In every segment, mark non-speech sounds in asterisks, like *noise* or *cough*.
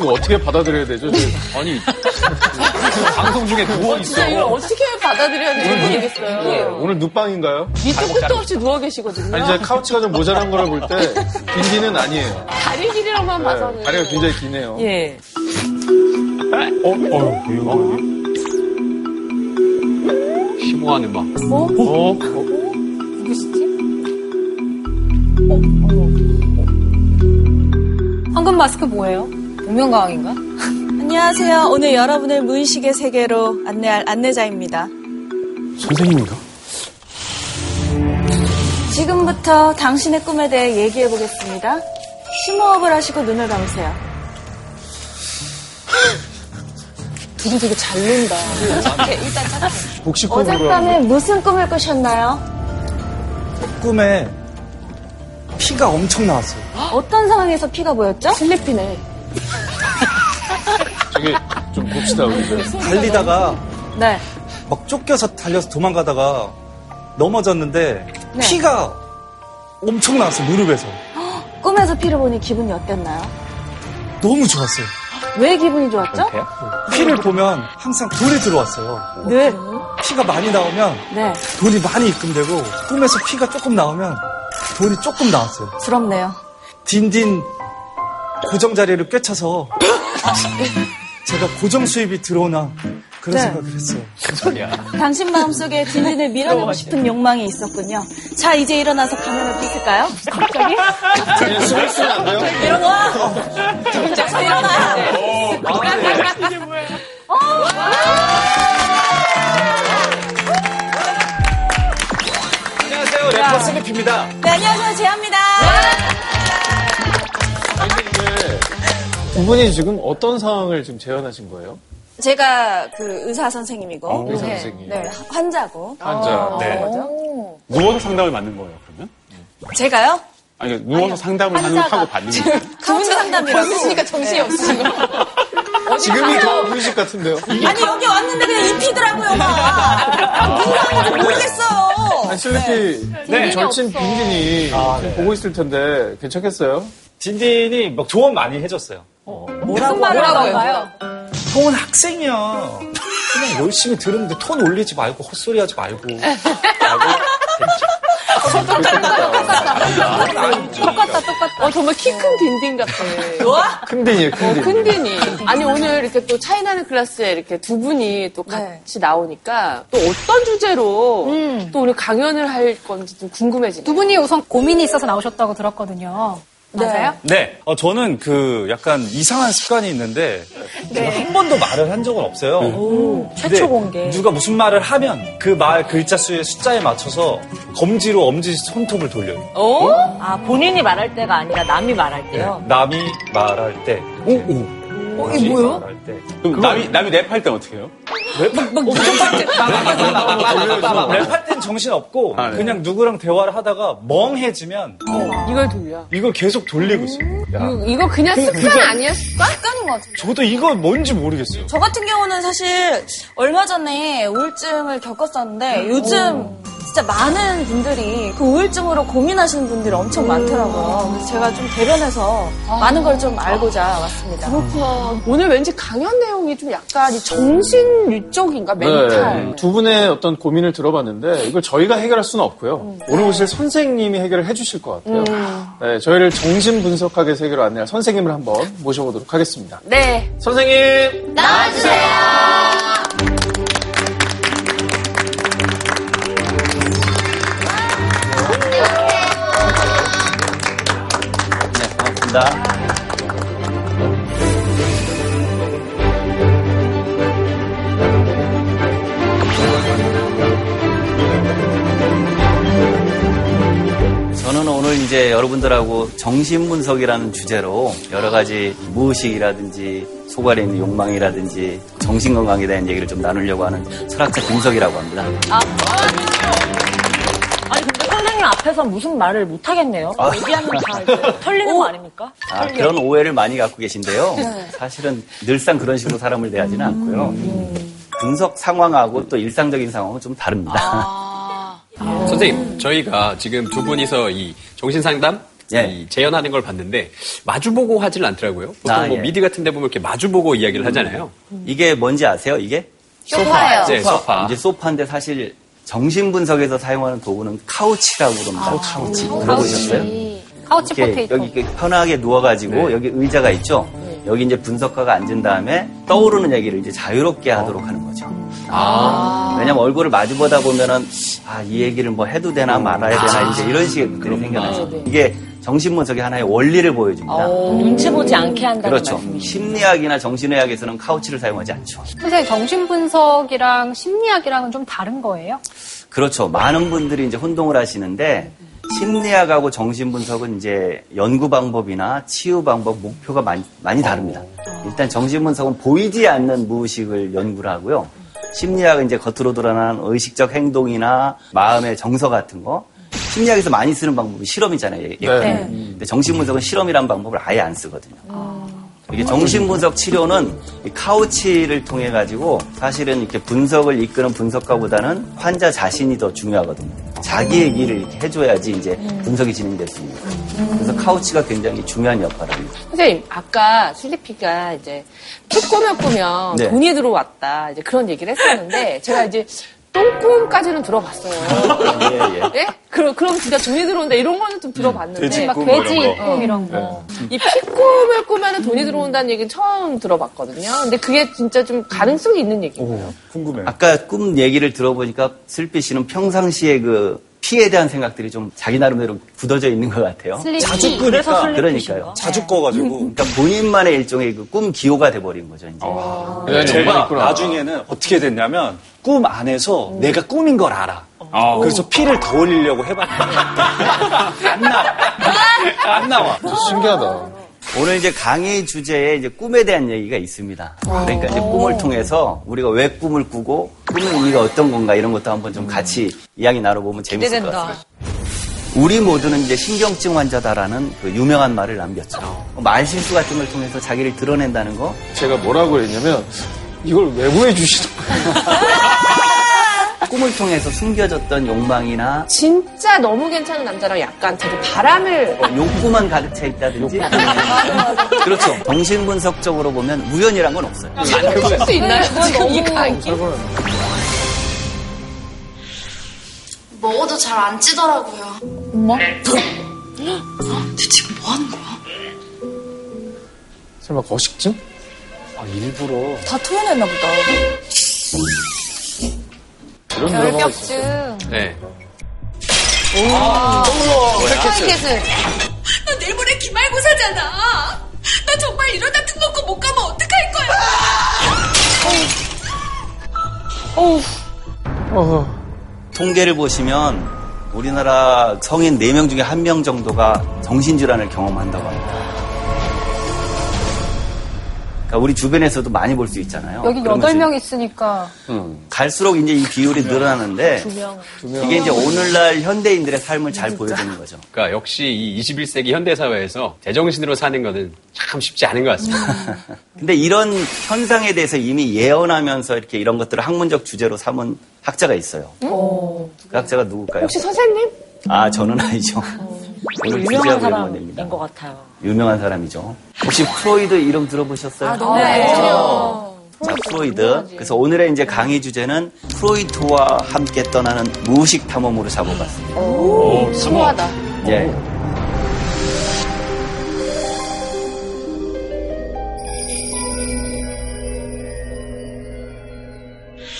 이거 어떻게 받아들여야 되죠? 아니 방송 중에 누워 있어. 진짜 이걸 어떻게 받아들여야 되는지 모르겠어요. 오늘 눕방인가요? 밑도 끝도 없이 누워 계시거든요. 아니, 이제 카우치가 좀 모자란 거라 볼 때, 빈디는 아니에요. 다리 길이로만 네, 봐서는. 다리가 굉장히 기네요. 예. 어, 어, 이거 심오한 음악. 어? 어? 누구시지? 황금 마스크 뭐예요? 복면가왕인가? *laughs* 안녕하세요. 오늘 여러분을 무의식의 세계로 안내할 안내자입니다. 선생님인가? 지금부터 당신의 꿈에 대해 얘기해 보겠습니다. 심호흡을 하시고 눈을 감으세요. *gasps* 둘이 되게 잘 논다. 착해, 일단 착해. 하는 어젯밤에 무슨 꿈을 꾸셨나요? 꿈에 피가 엄청 나왔어요. 어떤 상황에서 피가 보였죠? 슬리피네. 저기, 좀 봅시다, 우리들. 달리다가 네. 막 쫓겨서 달려서 도망가다가 넘어졌는데 네. 피가 엄청 나왔어요. 무릎에서. 꿈에서 피를 보니 기분이 어땠나요? 너무 좋았어요. 왜 기분이 좋았죠? 피를 보면 항상 돈이 들어왔어요. 늘. 피가 많이 나오면 네. 돈이 많이 입금되고 꿈에서 피가 조금 나오면 돈이 조금 나왔어요. 부럽네요. 딘딘 고정 자리를 꿰차서 *laughs* 제가 고정 수입이 들어오나 그런 네. 생각을 했어요. 당신 마음속에 딘딘을 밀어내고 싶은 욕망이 있었군요. 자, 이제 일어나서 가면을 벗을까요? 갑자기? 그냥 숨을 쓰면 안 돼요? 일어나! 자, 일어나! 안녕하세요. 래퍼 슬리피입니다. 네, 안녕하세요. 제아입니다. 두 분이 지금 어떤 상황을 지금 재현하신 거예요? 제가 그 의사 선생님이고, 어, 의사 네, 선생님. 네, 환자고. 환자. 네. 누워서 상담을 받는 거예요, 그러면? 제가요? 아니, 누워서 상담을 하는 하고 받는 거예요. 카운트 상담이라고. 벗으시니까 정신이 없으신 거. 지금이 더 무의식 같은데요? 아니, 여기 왔는데 그냥 입히더라고요, 막. 무슨 상황인지 모르겠어요. 아니, 슬리피, 네. 절친 빈딘이 지금 보고 있을 텐데, 괜찮겠어요? 딘딘이 막 조언 많이 해줬어요. 무슨 말을 하던가요? 형은 학생이야. 그냥 열심히 들으는데 톤 올리지 말고 헛소리 하지 말고. *laughs* 똑같다, 똑같다. 어, 정말 키 큰 딘딘 같아. 큰 딘이에요, 큰 어, 딘. 큰 딘이. 아니, 오늘 이렇게 또 차이나는 클래스에 이렇게 두 분이 또 같이 나오니까 또 어떤 주제로 또 오늘 강연을 할 건지 좀 궁금해지네요. 두 분이 우선 고민이 있어서 나오셨다고 들었거든요. 맞아요? 네, 어, 저는 그 약간 이상한 습관이 있는데 제가 한 번도 말을 한 적은 없어요. 근데 최초 공개. 누가 무슨 말을 하면 그 말 글자 수의 숫자에 맞춰서 검지로 엄지 손톱을 돌려요. 어? 아, 본인이 말할 때가 아니라 남이 말할 때요? 남이 말할 때. 오, 오. 어, 이게 뭐예요? 그럼 남이, 남이 랩할 땐 어떻게 해요? 랩할 땐 정신 없고 아, 네. 그냥 누구랑 대화를 하다가 멍해지면 이걸 돌려. 이걸 계속 돌리고 있어요. 이거, 이거 그냥 습관 아니야, 습관? 습관인 것 같아요. 저도 이거 뭔지 모르겠어요. 저 같은 경우는 사실 얼마 전에 우울증을 겪었었는데 요즘 진짜 많은 분들이 그 우울증으로 고민하시는 분들이 엄청 많더라고요. 그래서 제가 좀 대변해서 많은 걸 좀 알고자 왔습니다. 그렇구나. 오늘 왠지 강연 내용이 좀 약간 이 정신 쪽인가 멘탈. 네, 두 분의 어떤 고민을 들어봤는데 이걸 저희가 해결할 수는 없고요. 오늘 오실 선생님이 해결을 해주실 것 같아요. 네, 저희를 정신 분석학의 세계로 안내할 선생님을 한번 모셔보도록 하겠습니다. 네. 선생님! 반갑습니다. 저는 오늘 이제 여러분들하고 정신분석이라는 주제로 여러 가지 무의식이라든지 속안에 있는 욕망이라든지 정신건강에 대한 얘기를 좀 나누려고 하는 철학자 분석이라고 합니다. 근데 선생님 앞에서 무슨 말을 못 하겠네요. 얘기하면 다 *laughs* 이제 털리는 거 아닙니까? 아, 그런 오해를 많이 갖고 계신데요. 사실은 늘상 그런 식으로 사람을 대하지는 않고요. 분석 상황하고 또 일상적인 상황은 좀 다릅니다. *laughs* 선생님, 저희가 지금 두 분이서 이 정신 상담 예. 이 재현하는 걸 봤는데 마주보고 하질 않더라고요. 보통 아, 뭐 예. 미드 같은 데 보면 이렇게 마주보고 이야기를 하잖아요. 이게 뭔지 아세요? 이게 소파예요. 네, 소파. 이제 소파인데 사실 정신 분석에서 사용하는 도구는 couch라고 그럽니다. couch. 들어보셨어요? couch potato. 여기 이렇게 편하게 누워가지고 네. 여기 의자가 있죠. 여기 이제 분석가가 앉은 다음에 떠오르는 얘기를 이제 자유롭게 하도록 하는 거죠. 아. 왜냐면 얼굴을 마주 보다 보면은 아 이 얘기를 뭐 해도 되나 말아야 되나 이제 이런 식의 것들이 생겨나죠. 이게 정신분석의 하나의 원리를 보여줍니다. 눈치 보지 않게 한다는 그렇죠. 말씀이시죠. 심리학이나 정신의학에서는 couch를 사용하지 않죠. 선생님, 정신분석이랑 심리학이랑은 좀 다른 거예요? 그렇죠. 많은 분들이 이제 혼동을 하시는데 심리학하고 정신분석은 이제 연구 방법이나 치유 방법, 목표가 많이, 많이 다릅니다. 일단 정신분석은 보이지 않는 무의식을 연구를 하고요. 심리학은 이제 겉으로 드러나는 의식적 행동이나 마음의 정서 같은 거. 심리학에서 많이 쓰는 방법이 실험이잖아요. 예- 예컨대. 근데 정신분석은 실험이라는 방법을 아예 안 쓰거든요. 이게 정신분석 치료는 이 카우치를 통해 가지고 사실은 이렇게 분석을 이끄는 분석가보다는 환자 자신이 더 중요하거든요. 자기 얘기를 이렇게 해줘야지 이제 분석이 진행될 수 있는 거예요. 그래서 카우치가 굉장히 중요한 역할을 합니다. 선생님, 아까 슬리피가 이제 피 꾸며 꾸며 네. 돈이 들어왔다. 이제 그런 얘기를 했었는데, 제가 이제 똥꿈까지는 들어봤어요. 예, 예. 예? 그럼, 그럼 진짜 돈이 들어온다. 이런 거는 좀 들어봤는데. 막 돼지 꿈 이런 거. 이 피꿈을 꾸면 돈이 들어온다는 얘기는 처음 들어봤거든요. 근데 그게 진짜 좀 가능성이 있는 얘기예요. 궁금해요. 아까 꿈 얘기를 들어보니까 슬피 씨는 평상시에 그 피에 대한 생각들이 좀 자기 나름대로 굳어져 있는 것 같아요. 슬리피. 자주 끄니까 그러니까요. 자주 꺼가지고 *laughs* 그러니까 본인만의 일종의 그 꿈 기호가 돼버린 거죠, 이제. 네, 제가 있구나. 나중에는 어떻게 됐냐면 꿈 안에서 내가 꿈인 걸 알아. 그래서 피를 더 올리려고 해봤는데 *laughs* 안 나와. 안 나와. 신기하다. 오늘 이제 강의 주제에 이제 꿈에 대한 얘기가 있습니다. 그러니까 이제 꿈을 통해서 우리가 왜 꿈을 꾸고 꿈의 의미가 어떤 건가 이런 것도 한번 좀 같이 이야기 나눠보면 재밌을 것 같습니다. 우리 모두는 이제 신경증 환자다라는 그 유명한 말을 남겼죠. 말 실수 같은 걸 통해서 자기를 드러낸다는 거. 제가 뭐라고 했냐면 이걸 왜 보여주시는 거예요? *laughs* 꿈을 통해서 숨겨졌던 욕망이나 진짜 너무 괜찮은 남자랑 약간 되게 바람을 어, 욕구만 가득 차 있다든지. *laughs* 그렇죠. 정신 분석적으로 보면 우연이란 건 없어요. 할수 있나요? 지금 이 감기? *laughs* 먹어도 잘 안 찌더라고요. 엄마? 쟤 지금 뭐 하는 거야? 설마 거식증? 아, 일부러. 다 토해냈나 보다. *laughs* 이런 드라마가 있어요. 결벽증. 네. 스파이켓을. 나 내일 모레 기말고사잖아. 나 정말 이러다 등록금 못 가면 어떡할 거야? 어, 통계를 보시면 우리나라 성인 4명 중에 1명 정도가 정신질환을 경험한다고 합니다. 그러니까 우리 주변에서도 많이 볼 수 있잖아요. 여기 그러면서 여덟 명 있으니까 갈수록 이제 이 비율이 늘어나는데 이게 이제 오늘날 현대인들의 삶을 잘 보여주는 거죠. 그러니까 역시 이 21세기 현대 사회에서 제정신으로 사는 거는 참 쉽지 않은 것 같습니다. *laughs* 근데 이런 현상에 대해서 이미 예언하면서 이렇게 이런 것들을 학문적 주제로 삼은 학자가 있어요. 그 학자가 누굴까요? 혹시 선생님? 아, 저는 아니죠. 오늘 유명한 사람인. 것 같아요. 유명한 사람이죠. 혹시 프로이드 이름 들어보셨어요? 네. 자, 프로이드. 그래서 오늘의 이제 강의 주제는 프로이트와 함께 떠나는 무의식 탐험으로 잡아봤습니다. 오, 심오하다. 예.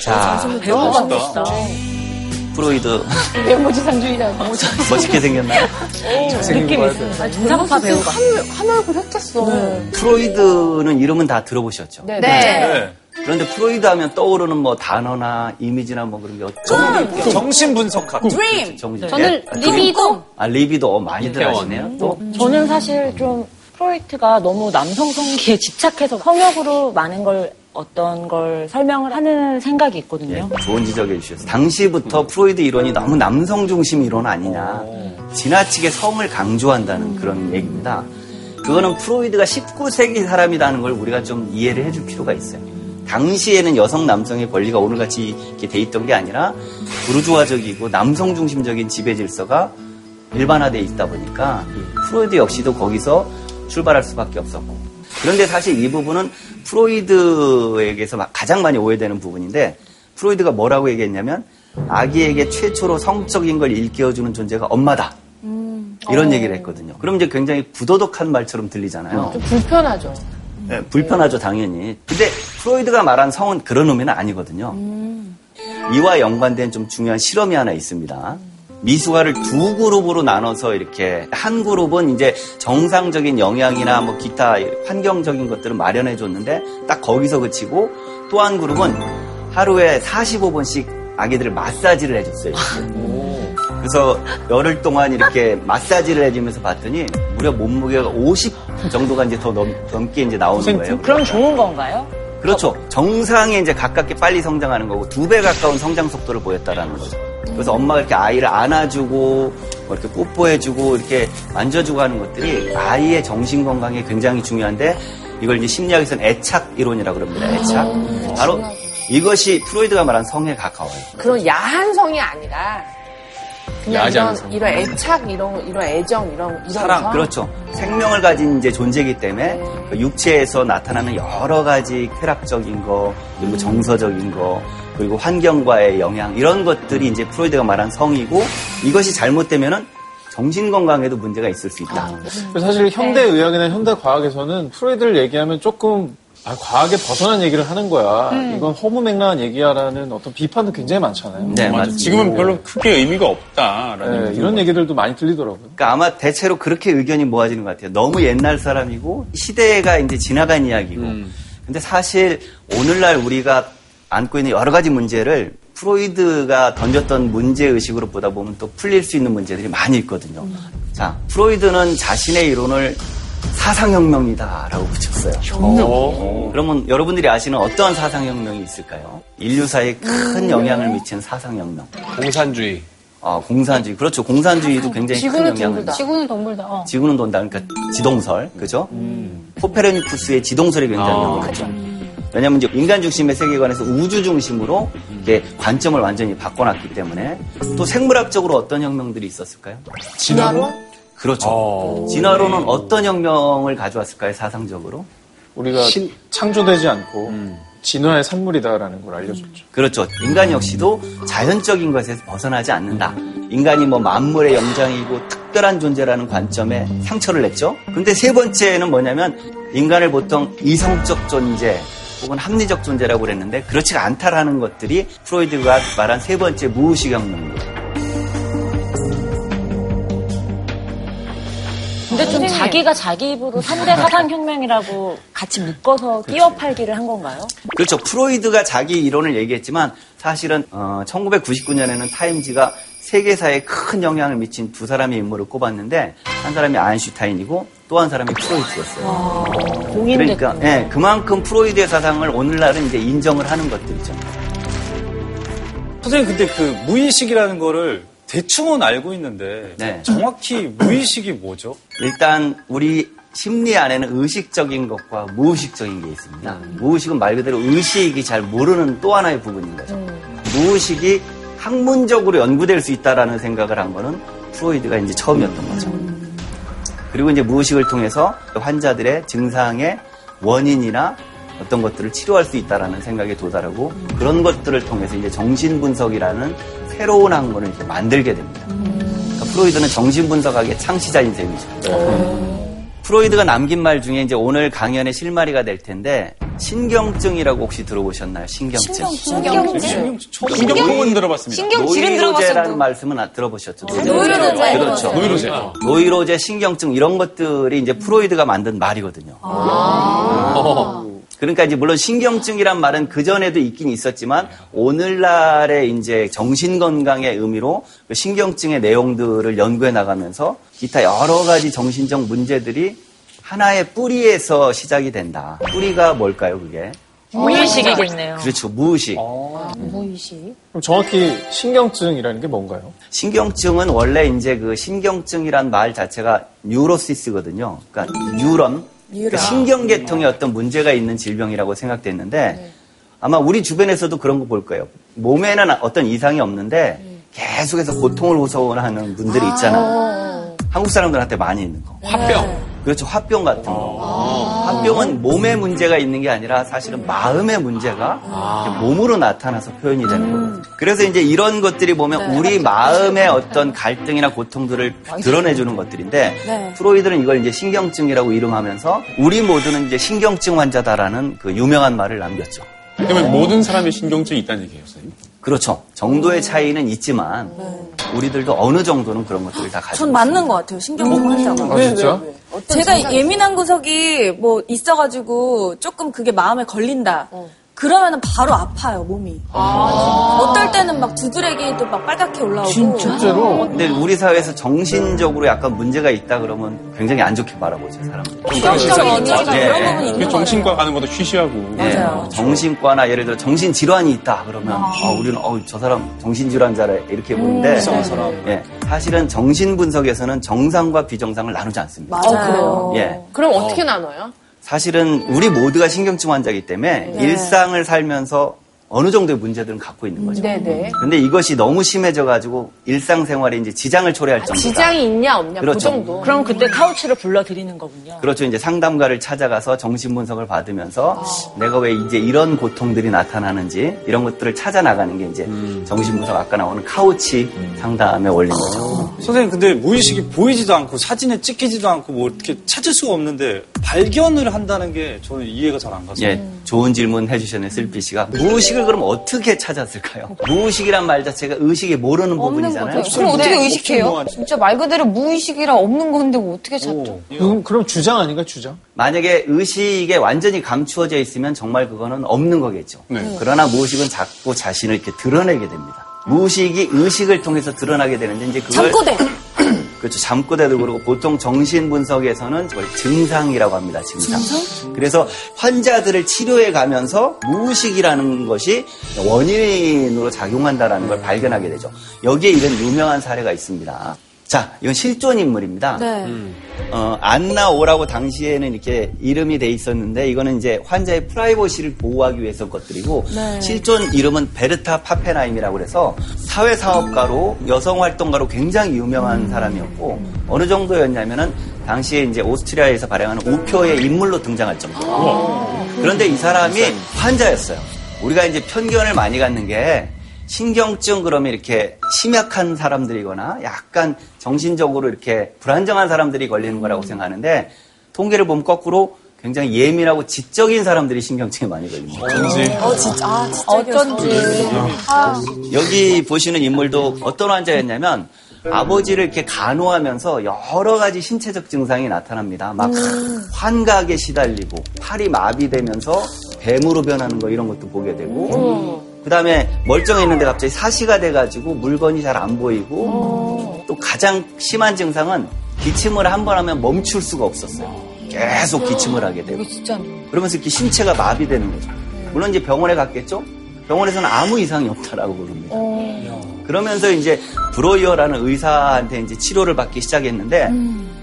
자, 배워보고 싶다. 프로이드 외모지상주의자. *laughs* 멋있게 생겼나요? 느낌이 있습니다. 인상파 배우가. 한 얼굴 했겠어. 프로이드는 이름은 다 들어보셨죠? 네. 네. 그런데 프로이드 하면 떠오르는 뭐 단어나 이미지나 뭐 그런 게 어쩌면 정신 분석학. Dream! 정신. 저는 리비도 아, 리비도 어, 많이들. 하시네요. 또 저는 사실 좀 프로이트가 너무 남성 성기에 집착해서 성욕으로 많은 걸 어떤 걸 설명을 하는 생각이 있거든요. 예, 좋은 지적해 주셨어요. 당시부터 프로이드 이론이 너무 남성 중심 이론 아니냐. 지나치게 성을 강조한다는 그런 얘기입니다. 그거는 프로이드가 19세기 사람이라는 걸 우리가 좀 이해를 해줄 필요가 있어요. 당시에는 여성 남성의 권리가 오늘같이 이렇게 돼 있던 게 아니라 부르주아적이고 남성 중심적인 지배 질서가 일반화돼 있다 보니까 프로이드 역시도 거기서 출발할 수밖에 없었고 그런데 사실 이 부분은 프로이드에게서 막 가장 많이 오해되는 부분인데 프로이드가 뭐라고 얘기했냐면 아기에게 최초로 성적인 걸 일깨워주는 존재가 엄마다. 이런 얘기를 했거든요. 그럼 이제 굉장히 부도덕한 말처럼 들리잖아요. 좀 불편하죠. 네, 불편하죠, 당연히. 근데 프로이드가 말한 성은 그런 의미는 아니거든요. 이와 연관된 좀 중요한 실험이 하나 있습니다. 미숙아를 두 그룹으로 나눠서 이렇게 한 그룹은 이제 정상적인 영양이나 뭐 기타 환경적인 것들을 마련해 줬는데 딱 거기서 그치고 또 한 그룹은 하루에 45분씩 아기들을 마사지를 해줬어요. 그래서 열흘 동안 이렇게 마사지를 해주면서 봤더니 무려 몸무게가 50 정도가 이제 더 넘, 넘게 이제 나오는 거예요. 그럼 좋은 건가요? 그렇죠. 정상에 이제 가깝게 빨리 성장하는 거고 두 배 가까운 성장 속도를 보였다라는 거죠. 그래서 엄마가 이렇게 아이를 안아주고 뭐 이렇게 뽀뽀해주고 이렇게 만져주고 하는 것들이 아이의 정신 건강에 굉장히 중요한데 이걸 이제 심리학에서는 애착 이론이라고 그럽니다. 애착. 바로 이것이 프로이드가 말한 성에 가까워요. 그런 야한 성이 아니라 그냥 이런 성. 이런 애착 이런 이런 애정 이런 이런 사랑, 성? 그렇죠. 생명을 가진 이제 존재이기 때문에 그 육체에서 나타나는 여러 가지 쾌락적인 거, 그리고 정서적인 거, 그리고 환경과의 영향, 이런 것들이 이제 프로이드가 말한 성이고, 이것이 잘못되면은 정신 건강에도 문제가 있을 수 있다. 그래서 사실 현대 의학이나 현대 과학에서는 프로이드를 얘기하면 조금 아, 과학에 벗어난 얘기를 하는 거야. 이건 허무맹랑한 얘기야라는 어떤 비판도 굉장히 많잖아요. 네, 맞아. 맞습니다. 지금은 별로 크게 의미가 없다라는 네, 이런 얘기들도 많이 들리더라고요. 그러니까 아마 대체로 그렇게 의견이 모아지는 것 같아요. 너무 옛날 사람이고 시대가 이제 지나간 이야기고. 근데 사실 오늘날 우리가 안고 있는 여러 가지 문제를 프로이드가 던졌던 문제 의식으로 보다 보면 또 풀릴 수 있는 문제들이 많이 있거든요. 자, 프로이드는 자신의 이론을 사상혁명이다라고 붙였어요. 어, 그러면 여러분들이 아시는 어떠한 사상혁명이 있을까요? 인류사에 큰 영향을 미친 사상혁명. 공산주의. 아, 공산주의. 그렇죠. 공산주의도 굉장히 큰 지구는 영향을 둥글다. 지구는 동글다. 어. 지구는 돈다. 그러니까 지동설, 그죠? 코페르니쿠스의 지동설이 굉장히 아, 유명하죠. 왜냐하면 이제 인간 중심의 세계관에서 우주 중심으로 이렇게 관점을 완전히 바꿔놨기 때문에 또 생물학적으로 어떤 혁명들이 있었을까요? 진화론? 그렇죠. 어. 진화론은 어떤 혁명을 가져왔을까요? 사상적으로? 우리가 창조되지 않고 진화의 산물이다라는 걸 알려줬죠. 그렇죠. 인간 역시도 자연적인 것에서 벗어나지 않는다. 인간이 뭐 만물의 영장이고 특별한 존재라는 관점에 상처를 냈죠. 근데 세 번째는 뭐냐면 인간을 보통 이성적 존재 혹은 합리적 존재라고 그랬는데 그렇지가 않다라는 것들이 프로이드가 말한 세 번째 무의식 혁명입니다. 근데 좀 자기가 자기 입으로 3대 사상혁명이라고 같이 묶어서 끼워 팔기를 한 건가요? 그렇죠. 프로이드가 자기 이론을 얘기했지만 사실은 1999년에는 타임지가 세계사에 큰 영향을 미친 두 사람의 인물을 꼽았는데 한 사람이 아인슈타인이고 또 한 사람이 프로이트였어요. 그러니까 예, 그만큼 프로이드의 사상을 오늘날은 이제 인정을 하는 것들이죠. 선생님 근데 그 무의식이라는 거를 대충은 알고 있는데 네. 정확히 무의식이 뭐죠? 일단 우리 심리 안에는 의식적인 것과 무의식적인 게 있습니다. 무의식은 말 그대로 의식이 잘 모르는 또 하나의 부분인 거죠. 무의식이 학문적으로 연구될 수 있다라는 생각을 한 거는 프로이드가 이제 처음이었던 거죠. 그리고 이제 무의식을 통해서 환자들의 증상의 원인이나 어떤 것들을 치료할 수 있다라는 생각에 도달하고 그런 것들을 통해서 이제 정신분석이라는 새로운 학문을 이제 만들게 됩니다. 그러니까 프로이드는 정신분석학의 창시자인 셈이죠. 프로이드가 남긴 말 중에 이제 오늘 강연의 실마리가 될 텐데 신경증이라고 혹시 들어보셨나요? 신경증. 신경증? 신경통은 들어봤습니다. 신경질은 노이로제라는 들어봤어도 말씀은 안 들어보셨죠? 노이로제. 그렇죠. 노이로제. 노이로제, 신경증 이런 것들이 이제 프로이드가 만든 말이거든요. 그러니까 이제 물론 신경증이란 말은 그 전에도 있긴 있었지만 오늘날의 이제 정신 건강의 의미로 그 신경증의 내용들을 연구해 나가면서 기타 여러 가지 정신적 문제들이 하나의 뿌리에서 시작이 된다. 뿌리가 뭘까요, 그게? 무의식이겠네요. 그렇죠, 무의식. 그럼 정확히 신경증이라는 게 뭔가요? 신경증은 원래 이제 그 신경증이란 말 자체가 뉴로시스거든요. 그러니까 뉴런, 그러니까 신경계통에 어떤 문제가 있는 질병이라고 생각됐는데 아마 우리 주변에서도 그런 거 볼 거예요. 몸에는 어떤 이상이 없는데 계속해서 고통을 호소하는 분들이 있잖아 요. 한국 사람들한테 많이 있는 거. 화병. 그렇죠. 화병 같은 거. 화병은 몸에 문제가 있는 게 아니라 사실은 마음의 문제가 이렇게 몸으로 나타나서 표현이 되는 거예요. 그래서 이제 이런 것들이 보면 우리 마음의 어떤 갈등이나 고통들을 드러내주는 것들인데 네. 프로이드는 이걸 이제 신경증이라고 이름하면서 우리 모두는 이제 신경증 환자다라는 그 유명한 말을 남겼죠. 그러면 모든 사람이 신경증이 있다는 얘기예요, 선생님? 그렇죠. 정도의 차이는 있지만 우리들도 어느 정도는 그런 것들을 다 가지고 전 맞는 것 같아요. 신경증 환자가. 아, 진짜? 제가 예민한 구석이 뭐 있어가지고 조금 그게 마음에 걸린다. 그러면은 바로 아파요 몸이. 어떨 때는 막 두드레기도 막 빨갛게 올라오고. 실제로 근데 우리 사회에서 정신적으로 약간 문제가 있다 그러면 굉장히 안 좋게 바라보죠, 사람들. 부정적인 이미지가 예, 그런 예. 부분이 있는 것 정신과. 가는 것도 쉬쉬하고. 예, 맞아요. 정신과나 예를 들어 정신 질환이 있다 그러면 아, 우리는 어, 저 사람 정신 질환자래 이렇게 보는데 이상한 사람. 예, 사실은 정신 분석에서는 정상과 비정상을 나누지 않습니다. 맞아요. 예, 그럼 어떻게 나눠요? 사실은 우리 모두가 신경증 환자이기 때문에 네. 일상을 살면서 어느 정도의 문제들은 갖고 있는 거죠. 네네. 근데 이것이 너무 심해져가지고 일상생활에 이제 지장을 초래할 정도다. 지장이 있냐 없냐 그 그렇죠. 정도. 그럼 그때 카우치를 불러드리는 거군요. 그렇죠. 이제 상담가를 찾아가서 정신 분석을 받으면서 내가 왜 이제 이런 고통들이 나타나는지 이런 것들을 찾아 나가는 게 이제 정신 분석 아까 나오는 카우치 상담의 원리인 거죠. 선생님, 근데 무의식이 보이지도 않고 사진에 찍히지도 않고 뭐 어떻게 찾을 수가 없는데 발견을 한다는 게 저는 이해가 잘 안 가서. 예, 좋은 질문 해주셨네, 슬피 씨가. 무의식을 그럼 어떻게 찾았을까요? 무의식이란 말 자체가 의식이 모르는 부분이잖아요. 그럼 어떻게 네. 의식해요? 뭐가- 진짜 말 그대로 무의식이라 없는 건데 뭐 어떻게 찾죠? 그럼, 그럼 주장 아닌가 주장? 만약에 의식에 완전히 감추어져 있으면 정말 그거는 없는 거겠죠. 네. 그러나 무의식은 자꾸 자신을 이렇게 드러내게 됩니다. 무의식이 의식을 통해서 드러나게 되는데 이제 그걸 잠꼬대. 그렇죠. 잠꼬대도 그러고 보통 정신 분석에서는 그걸 증상이라고 합니다. 증상. 그래서 환자들을 치료해 가면서 무의식이라는 것이 원인으로 작용한다라는 걸 발견하게 되죠. 여기에 이런 유명한 사례가 있습니다. 자, 이건 실존 인물입니다. 네. 어, 안나오라고 당시에는 이렇게 이름이 돼 있었는데 이거는 이제 환자의 프라이버시를 보호하기 위해서 것들이고 네. 실존 이름은 베르타 파페나임이라고 그래서 사회 사업가로 여성 활동가로 굉장히 유명한 사람이었고 어느 정도였냐면은 당시에 이제 오스트리아에서 발행하는 우표의 인물로 등장할 정도로 그런데 이 사람이 환자였어요. 우리가 이제 편견을 많이 갖는 게 신경증 그러면 이렇게 심약한 사람들이거나 약간 정신적으로 이렇게 불안정한 사람들이 걸리는 거라고 생각하는데 통계를 보면 거꾸로 굉장히 예민하고 지적인 사람들이 신경증에 많이 걸립니다. 어, 진짜. 아, 진짜. 어쩐지. 여기 보시는 인물도 어떤 환자였냐면 아버지를 이렇게 간호하면서 여러 가지 신체적 증상이 나타납니다. 막 환각에 시달리고 팔이 마비되면서 뱀으로 변하는 거 이런 것도 보게 되고 그 다음에 멀쩡했는데 갑자기 사시가 돼가지고 물건이 잘 안 보이고 또 가장 심한 증상은 기침을 한 번 하면 멈출 수가 없었어요. 계속 기침을 하게 되고. 그러면서 이렇게 신체가 마비되는 거죠. 물론 이제 병원에 갔겠죠? 병원에서는 아무 이상이 없다라고 그럽니다. 그러면서 이제 브로이어라는 의사한테 이제 치료를 받기 시작했는데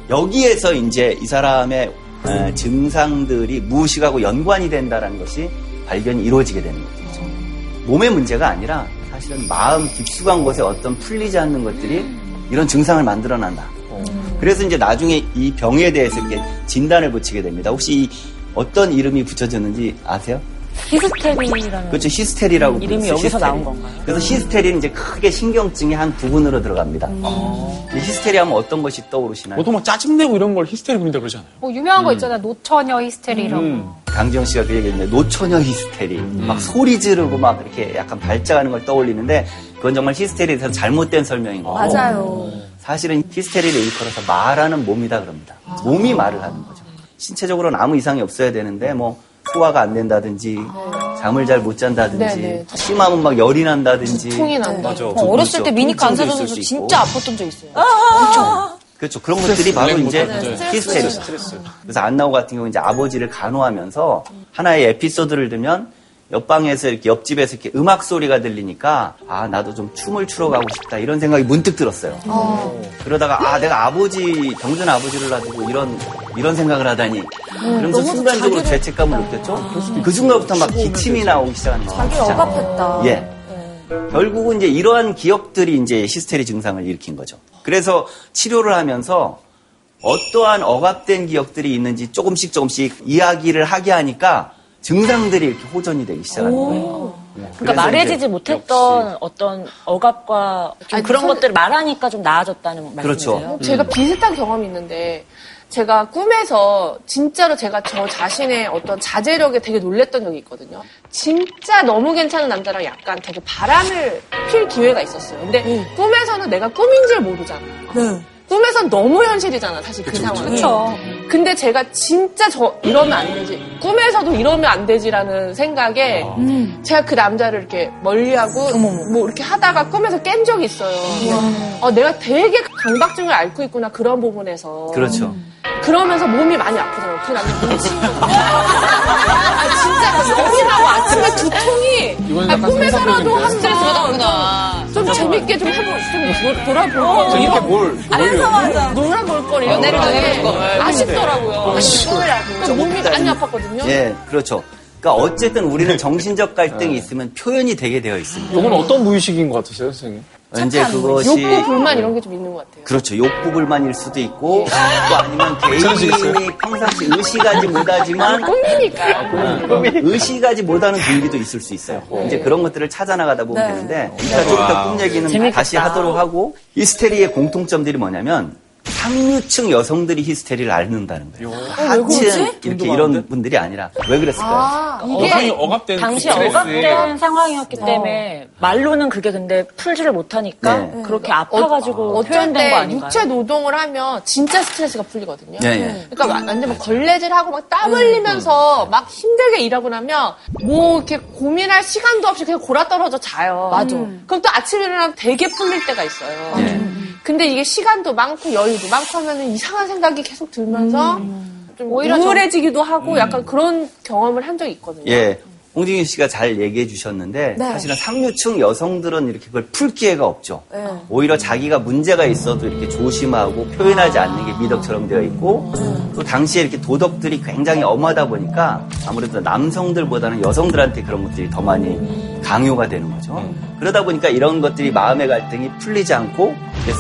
여기에서 이제 이 사람의 에, 증상들이 무의식하고 연관이 된다는 것이 발견이 이루어지게 되는 거죠. 몸의 문제가 아니라 사실은 마음 깊숙한 곳에 어떤 풀리지 않는 것들이 이런 증상을 만들어낸다. 그래서 이제 나중에 이 병에 대해서 이렇게 진단을 붙이게 됩니다. 혹시 이 어떤 이름이 붙여졌는지 아세요? 히스테리라는 그렇죠. 히스테리라고 이름이 불렀어요. 여기서 히스테리. 나온 건가요? 그래서 히스테리는 이제 크게 신경증의 한 부분으로 들어갑니다. 근데 히스테리 하면 어떤 것이 떠오르시나요? 보통 막 짜증내고 이런 걸 히스테리 부린다 그러잖아요. 뭐 유명한 거 있잖아요. 노처녀 히스테리라고. 강지영 씨가 그 얘기했는데 노처녀 히스테리 막 소리 지르고 막 이렇게 약간 발작하는 걸 떠올리는데 그건 정말 히스테리에 대해서 잘못된 설명인 거고 맞아요. 사실은 히스테리를 일컬어서 말하는 몸이다 그럽니다. 몸이 말을 하는 거죠. 신체적으로는 아무 이상이 없어야 되는데 뭐 소화가 안 된다든지 잠을 잘 못 잔다든지 네네. 심하면 막 열이 난다든지 통이 난다. 맞아. 어, 어렸을 때 미니카 안 사줘서. 진짜 아팠던 적 있어요. 그렇죠. 그런 것들이 바로 블랙 이제 모두. 히스테리. 그래서 안나 오 같은 경우 이제 아버지를 간호하면서 하나의 에피소드를 들면 옆방에서 이렇게 옆집에서 이렇게 음악 소리가 들리니까 아 나도 좀 춤을 추러 가고 싶다 이런 생각이 문득 들었어요. 그러다가 아 내가 아버지 병든 아버지를 놔두고 이런 이런 생각을 하다니 그러면서 순간적으로 죄책감을 느꼈죠. 그 순간부터 막 기침이 나오기 시작하는 거예요. 자기 억압했다. 예. 결국은 이제 이러한 기억들이 이제 히스테리 증상을 일으킨 거죠. 그래서 치료를 하면서 어떠한 억압된 기억들이 있는지 조금씩 조금씩 이야기를 하게 하니까 증상들이 이렇게 호전이 되기 시작하는 거예요. 네. 그러니까 말해지지 못했던 어떤 억압과 좀 아니, 그런 선- 것들을 말하니까 좀 나아졌다는 그렇죠. 말씀이세요? 제가 비슷한 경험이 있는데 제가 꿈에서 진짜로 제가 저 자신의 어떤 자제력에 되게 놀랬던 적이 있거든요. 진짜 너무 괜찮은 남자랑 약간 되게 바람을 필 기회가 있었어요. 근데 꿈에서는 내가 꿈인 줄 모르잖아. 네. 꿈에선 너무 현실이잖아, 사실 그 상황이. 그렇죠. 근데 제가 진짜 저 이러면 안 되지. 꿈에서도 이러면 안 되지라는 생각에 제가 그 남자를 이렇게 멀리하고 뭐 이렇게 하다가 꿈에서 깬 적이 있어요. 어, 내가 되게 강박증을 앓고 있구나 그런 부분에서. 그렇죠. 그러면서 몸이 많이 아프더라고요. 그 남자 몸이 치는 아, 진짜 열이라고 아침에 두통이 아, 약간 꿈에서라도. 한 스트레스 받았구나. 좀 재밌게 좀 해보, 좀 놀- 놀아볼 거. 재밌게 뭘, 뭘요? 놀아볼 걸 연애를 하는 거 아쉽더라고요. 그러니까 몸이 많이 아팠거든요. 예, 그렇죠. 그러니까 어쨌든 우리는 정신적 갈등이 있으면 표현이 되게 되어 있습니다. 이건 어떤 무의식인 것 같으세요, 선생님? 이제 그것이 욕구, 불만 이런 게 좀 있는 것 같아요. 그렇죠. 욕구 불만일 수도 있고 또 아니면 *laughs* 개인이 평상시 의식하지 못하지만 꿈이니까. 의식하지 못하는 동기도 있을 수 있어요. 이제 그런 것들을 찾아나가다 보면 되는데 일단 좀더 꿈 얘기는 재밌겠다. 다시 하도록 하고 히스테리의 공통점들이 뭐냐면 상류층 여성들이 히스테리를 앓는다는 거예요. 하층 이렇게 이런 분들이 아니라 왜 그랬을까요? 여성이 억압된 당시 억압된 상황이었기 때문에 말로는 그게 근데 풀지를 못하니까 네. 그렇게 아파가지고 어쩔 표현된 거때 아닌가요? 육체 노동을 하면 진짜 스트레스가 풀리거든요. 예, 예. 그러니까 막 완전 막 걸레질하고 막 땀 흘리면서 막 힘들게 일하고 나면 뭐 이렇게 고민할 시간도 없이 그냥 골아 떨어져 자요. 맞아. 그럼 또 아침에 일어나면 되게 풀릴 때가 있어요. 예. 근데 이게 시간도 많고 여유도 많고 하면 이상한 생각이 계속 들면서 좀 오히려 좀- 우울해지기도 하고 약간 그런 경험을 한 적이 있거든요. 예. 홍진규 씨가 잘 얘기해 주셨는데 사실은 상류층 여성들은 이렇게 그걸 풀 기회가 없죠. 오히려 자기가 문제가 있어도 이렇게 조심하고 표현하지 않는 게 미덕처럼 되어 있고 또 당시에 이렇게 도덕들이 굉장히 엄하다 보니까 아무래도 남성들보다는 여성들한테 그런 것들이 더 많이 강요가 되는 거죠. 그러다 보니까 이런 것들이 마음의 갈등이 풀리지 않고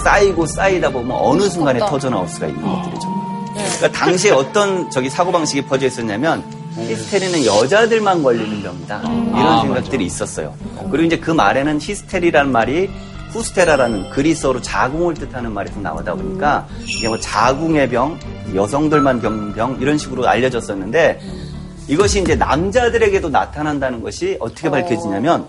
쌓이고 쌓이다 보면 어느 순간에 터져 나올 수가 있는 것들이죠. 그러니까 당시에 어떤 저기 사고 방식이 퍼져 있었냐면 히스테리는 여자들만 걸리는 병이다. 이런 생각들이 있었어요. 그리고 이제 그 말에는 히스테리라는 말이 후스테라라는 그리스어로 자궁을 뜻하는 말에서 나오다 보니까 이게 뭐 자궁의 병, 여성들만 겪는 병 이런 식으로 알려졌었는데 이것이 이제 남자들에게도 나타난다는 것이 어떻게 밝혀지냐면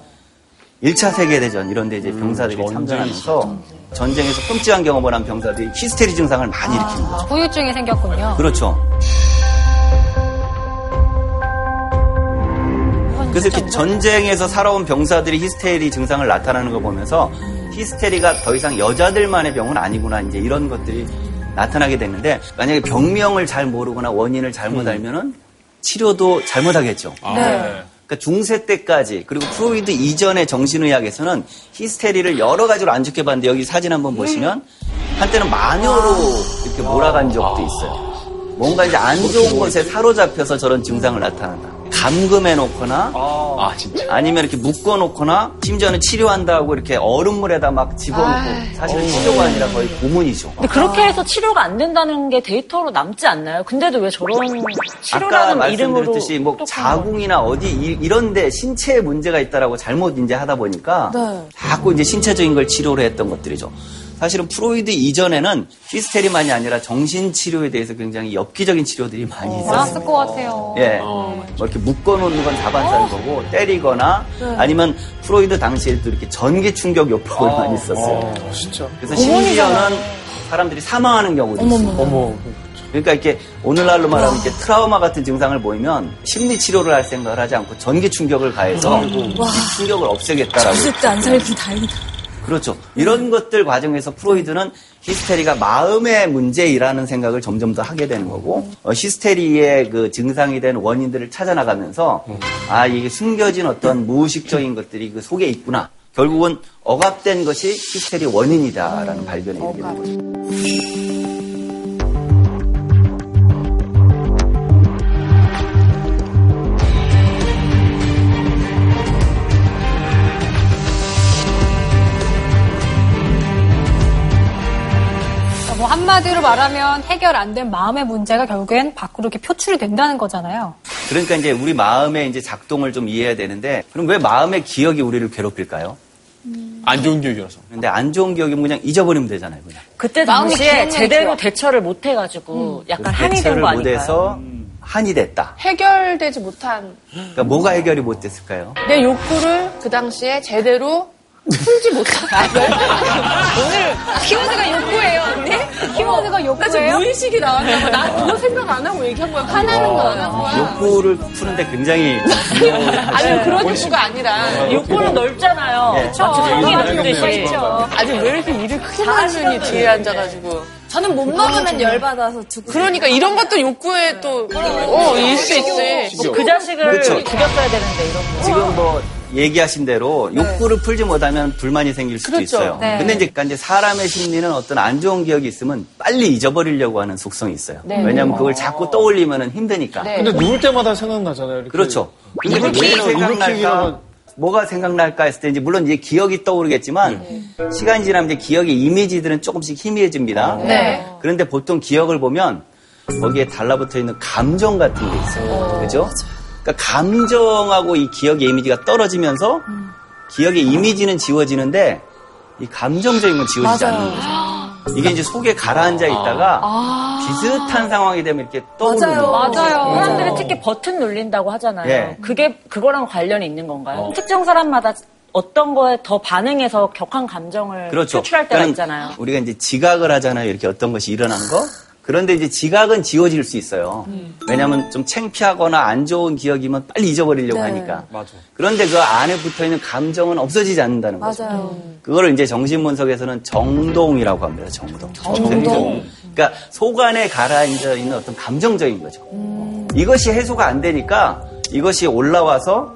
1차 세계대전 이런 데 이제 병사들이 참전하면서 전쟁에서 끔찍한 경험을 한 병사들이 히스테리 증상을 많이 일으키는 거죠. 후유증이 생겼군요. 그렇죠. 그래서 이렇게 전쟁에서 살아온 병사들이 히스테리 증상을 나타나는 걸 보면서 히스테리가 더 이상 여자들만의 병은 아니구나 이제 이런 것들이 나타나게 됐는데 만약에 병명을 잘 모르거나 원인을 잘못 알면은 치료도 잘못하겠죠. 아, 네. 그러니까 중세 때까지 그리고 프로이드 이전의 정신의학에서는 히스테리를 여러 가지로 안 좋게 봤는데 여기 사진 한번 보시면 한때는 마녀로 이렇게 몰아간 적도 있어요. 뭔가 이제 안 좋은 것에 사로잡혀서 저런 증상을 나타난다. 감금해 놓거나 아, 진짜. 아니면 이렇게 묶어 놓거나 심지어는 치료한다고 이렇게 얼음물에다 막 집어넣고 사실은 치료가 아니라 거의 고문이죠. 근데 그렇게 해서 치료가 안 된다는 게 데이터로 남지 않나요? 근데도 왜 저런 아까 치료라는 이름으로 말씀드렸듯이 뭐 자궁이나 어디 이- 이런데 신체에 문제가 있다라고 잘못 이제 하다 보니까 자꾸 이제 신체적인 걸 치료를 했던 것들이죠. 사실은 프로이드 이전에는 히스테리만이 아니라 정신치료에 대해서 굉장히 엽기적인 치료들이 많이 있었어요. 많았을 것 같아요. 예. 뭐 이렇게 묶어놓는 건 다반사인 거고, 때리거나, 아니면 프로이드 당시에도 이렇게 전기 충격 요법을 많이 썼어요. 어, 진짜. 그래서 심지어는 사람들이 사망하는 경우도 있어요. 어머. 그러니까 이렇게 오늘날로 말하면 이렇게 트라우마 같은 증상을 보이면 심리 치료를 할 생각을 하지 않고 전기 충격을 가해서 이 충격을 없애겠다라고. 때안 살긴 다행이다. 그렇죠. 이런 것들 과정에서 프로이드는 히스테리가 마음의 문제이라는 생각을 점점 더 하게 되는 거고, 어, 히스테리의 그 증상이 된 원인들을 찾아나가면서, 아, 이게 숨겨진 어떤 무의식적인 것들이 그 속에 있구나. 결국은 억압된 것이 히스테리 원인이다라는 이르게 된 거죠. 한마디로 말하면 해결 안 된 마음의 문제가 결국엔 밖으로 이렇게 표출이 된다는 거잖아요. 그러니까 이제 우리 마음의 이제 작동을 좀 이해해야 되는데 그럼 왜 마음의 기억이 우리를 괴롭힐까요? 안 좋은 기억이라서. 근데 안 좋은 기억이면 그냥 잊어버리면 되잖아요, 그냥. 그때 당시에 제대로 좋아. 대처를 못 해가지고 약간 한이 된 대처를 거 아닐까요? 못해서 한이 됐다. 해결되지 못한 그러니까 뭐가 해결이 못 됐을까요? 내 욕구를 그 당시에 제대로 풀지 못한. 오늘 키워드가 욕구예요, 언니? 키워드가 나 지금 욕구예요? 무의식이 나왔나 봐. 나 그거 생각 안 하고 얘기한 거야. 화나는 거 안 한 거야. 욕구를 푸는데 굉장히 *laughs* 아니 그런 욕구가 아니라 욕구는 넓잖아요. 예. 그렇죠. 형이 넓듯이. 아니 왜 이렇게 일을 크게 하는 분이 뒤에 앉아가지고 저는 못 먹으면 열받아서 죽고 그러니까 이런 것도 욕구에 또 어 일수 있지 그 자식을 그렇죠. 죽였어야 되는데 이런 거. 지금 뭐 얘기하신 대로 욕구를 풀지 못하면 불만이 생길 수도 그렇죠. 있어요. 네. 근데 이제, 그러니까 이제 사람의 심리는 어떤 안 좋은 기억이 있으면 빨리 잊어버리려고 하는 속성이 있어요. 왜냐하면 그걸 자꾸 떠올리면 힘드니까. 네. 근데 누울 때마다 생각나잖아요. 이렇게. 그렇죠. 근데 왜 생각날까? 뭐가 생각날까 했을 때 이제 물론 이제 기억이 떠오르겠지만 시간이 지나면 이제 기억의 이미지들은 조금씩 희미해집니다. 네. 그런데 보통 기억을 보면 거기에 달라붙어 있는 감정 같은 게 있어요. 그죠? 그러니까 감정하고 이 기억의 이미지가 떨어지면서 기억의 이미지는 지워지는데 이 감정적인 건 지워지지 않는 거죠. 이게 이제 속에 가라앉아 있다가 비슷한 상황이 되면 이렇게 떠오르는 거예요. 맞아요. 사람들이 특히 버튼 눌린다고 하잖아요. 예. 그게 그거랑 관련이 있는 건가요? 특정 사람마다 어떤 거에 더 반응해서 격한 감정을 그렇죠. 표출할 때가 그러니까 있잖아요. 우리가 이제 지각을 하잖아요. 이렇게 어떤 것이 일어나는 거. 그런데 이제 지각은 지워질 수 있어요. 왜냐하면 좀 창피하거나 안 좋은 기억이면 빨리 잊어버리려고 하니까. 맞아. 그런데 그 안에 붙어 있는 감정은 없어지지 않는다는 거죠. 맞아요. 그거를 이제 정신분석에서는 정동이라고 합니다. 정동. 정동. 그러니까 속 안에 가라앉아 있는 어떤 감정적인 거죠. 이것이 해소가 안 되니까 이것이 올라와서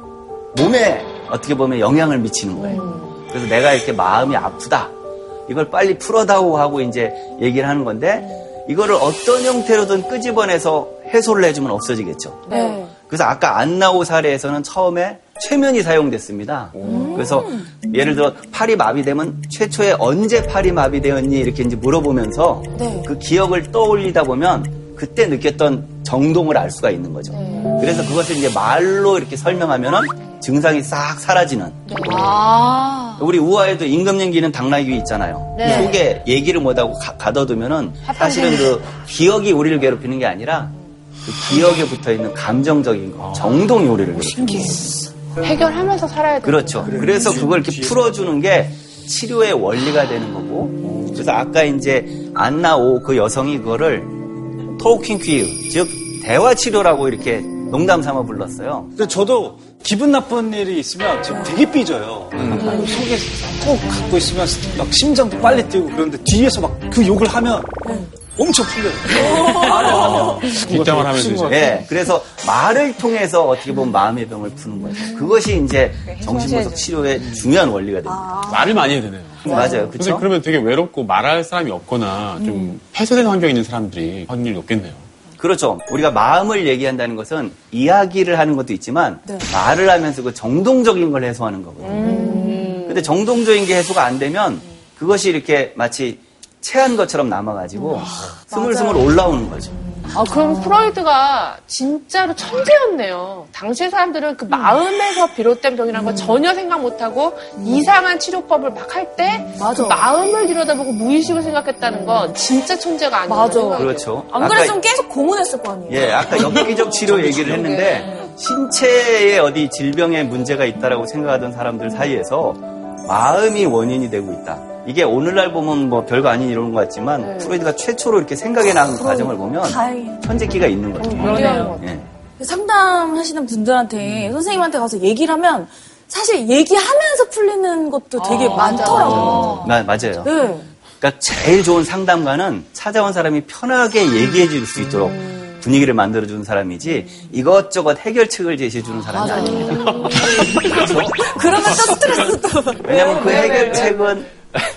몸에 어떻게 보면 영향을 미치는 거예요. 그래서 내가 이렇게 마음이 아프다. 이걸 빨리 풀어다오 하고 이제 얘기를 하는 건데 이거를 어떤 형태로든 끄집어내서 해소를 해주면 없어지겠죠. 네. 그래서 아까 안나오 사례에서는 처음에 최면이 사용됐습니다. 그래서 예를 들어 팔이 마비되면 최초에 언제 팔이 마비되었니 이렇게 이제 물어보면서 네. 그 기억을 떠올리다 보면 그때 느꼈던 정동을 알 수가 있는 거죠. 그래서 그것을 이제 말로 이렇게 설명하면은 증상이 싹 사라지는. 아. 우리 우아에도 임금님기는 당나귀 있잖아요. 속에 얘기를 못하고 가, 가둬두면은 사실은 그 기억이 우리를 괴롭히는 게 아니라 그 기억에 붙어 있는 감정적인 거, 정동이 우리를 괴롭히는 거예요. 해결하면서 살아야 돼 그렇죠. 그래서 그걸 이렇게 풀어주는 게 치료의 원리가 되는 거고. 그래서 아까 이제 안나 오 그 여성이 그거를 토킹 퀴즈, 즉 대화 치료라고 이렇게 농담 삼아 불렀어요. 근데 저도 기분 나쁜 일이 있으면 지금 되게 삐져요. 속에 꼭 갖고 있으면 막 심장도 빨리 뛰고 그러는데 뒤에서 막 그 욕을 하면 엄청 풀려요. 말을 하면. 뒷담을 하면 되죠. 예, 그래서 말을 통해서 어떻게 보면 마음의 병을 푸는 거예요. 그것이 이제 정신분석 치료의 중요한 원리가 됩니다. 말을 많이 해야 되네요. 맞아요, 근데 그렇죠? 그러면 되게 외롭고 말할 사람이 없거나 좀 폐쇄된 환경에 있는 사람들이 확률이 높겠네요. 그렇죠. 우리가 마음을 얘기한다는 것은 이야기를 하는 것도 있지만 말을 하면서 그 정동적인 걸 해소하는 거거든요. 근데 정동적인 게 해소가 안 되면 그것이 이렇게 마치 체한 것처럼 남아가지고 스물스물 올라오는 거죠. 아, 그럼 프로이드가 진짜로 천재였네요. 당시 사람들은 그 마음에서 비롯된 병이라는 걸 전혀 생각 못하고 이상한 치료법을 막 할 때 그 마음을 들여다보고 무의식을 생각했다는 건 진짜 천재가 아니에요. 맞아. 그렇죠. 안 그랬으면 계속 고문했을 거 아니에요. 예, 아까 엽기적 치료 *laughs* 얘기를 했는데 신체에 어디 질병에 문제가 있다라고 생각하던 사람들 사이에서 마음이 원인이 되고 있다. 이게 오늘날 보면 뭐 별거 아닌 이런 것 같지만 프로이드가 최초로 이렇게 생각해 나간 과정을 보면. 천재기가 있는 거죠. 그러네요. 예. 상담하시는 분들한테 선생님한테 가서 얘기를 하면 사실 얘기하면서 풀리는 것도 되게 많더라고요. 마- 맞아요. 네. 그러니까 제일 좋은 상담가는 찾아온 사람이 편하게 얘기해 줄 수 있도록 분위기를 만들어주는 사람이지 이것저것 해결책을 제시해주는 사람이 아닙니다. *laughs* 그러면 또 스트레스 또. 왜냐하면 그 해결책은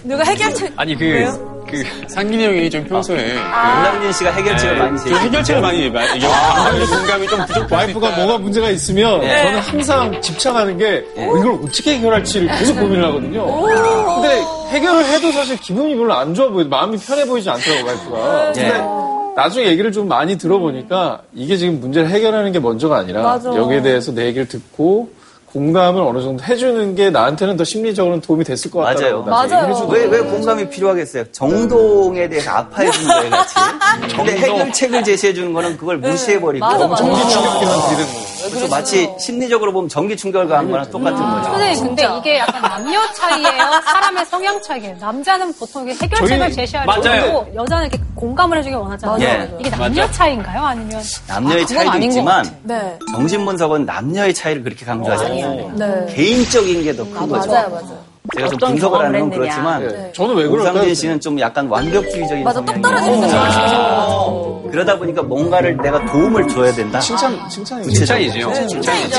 누가 해결책. 아니 그, 그, 상gin이 형이 좀 평소에 김남진 씨가 해결책을 많이 좀 제시해 해결책을 많이 이게 감정의 공감이 좀 부족할 와이프가 뭐가 문제가 있으면 예. 저는 항상 집착하는 게 어, 이걸 어떻게 해결할지를 계속 고민을 하거든요. 근데 해결을 해도 사실 기분이 별로 안 좋아 보여. 마음이 편해 보이지 않더라고, 와이프가. 예. 근데 나중에 얘기를 좀 많이 들어보니까 이게 지금 문제를 해결하는 게 먼저가 아니라 맞아. 여기에 대해서 내 얘기를 듣고 공감을 어느 정도 해주는 게 나한테는 더 심리적으로는 도움이 됐을 것 같다고 맞아요. 왜, 왜 공감이 필요하겠어요? 정동에 대해서 아파해주는 거예요, 같이. *laughs* 근데 해결책을 제시해주는 거는 그걸 무시해버리고. 맞아, 맞아. 전기 충격기만 드리는 거. 그래서 마치 심리적으로 보면 전기 충격을 가한 거랑 똑같은 거죠. 선생님, 근데 이게 약간 남녀 차이예요? 사람의 성향 차이예요? 남자는 보통 이게 해결책을 제시하려고 여자는 이렇게 공감을 해주길 원하잖아요. 예. 이게 남녀 맞아. 차이인가요? 아니면 남녀의 그건 차이도 있지만 네. 정신분석은 남녀의 차이를 그렇게 강조하지 않아요. 네. 개인적인 게 더 큰 거죠. 맞아요, 맞아요. 제가 좀 분석을 하는 건. 그렇지만 예. 저는 왜 그럴까요? 오상진 씨는 좀 약간 완벽주의적인 맞아, 똑 떨어지는 거 있어요. 좋아하시죠. 그러다 보니까 뭔가를 내가 도움을 줘야 된다. 칭찬, 칭찬이죠. 칭찬이죠.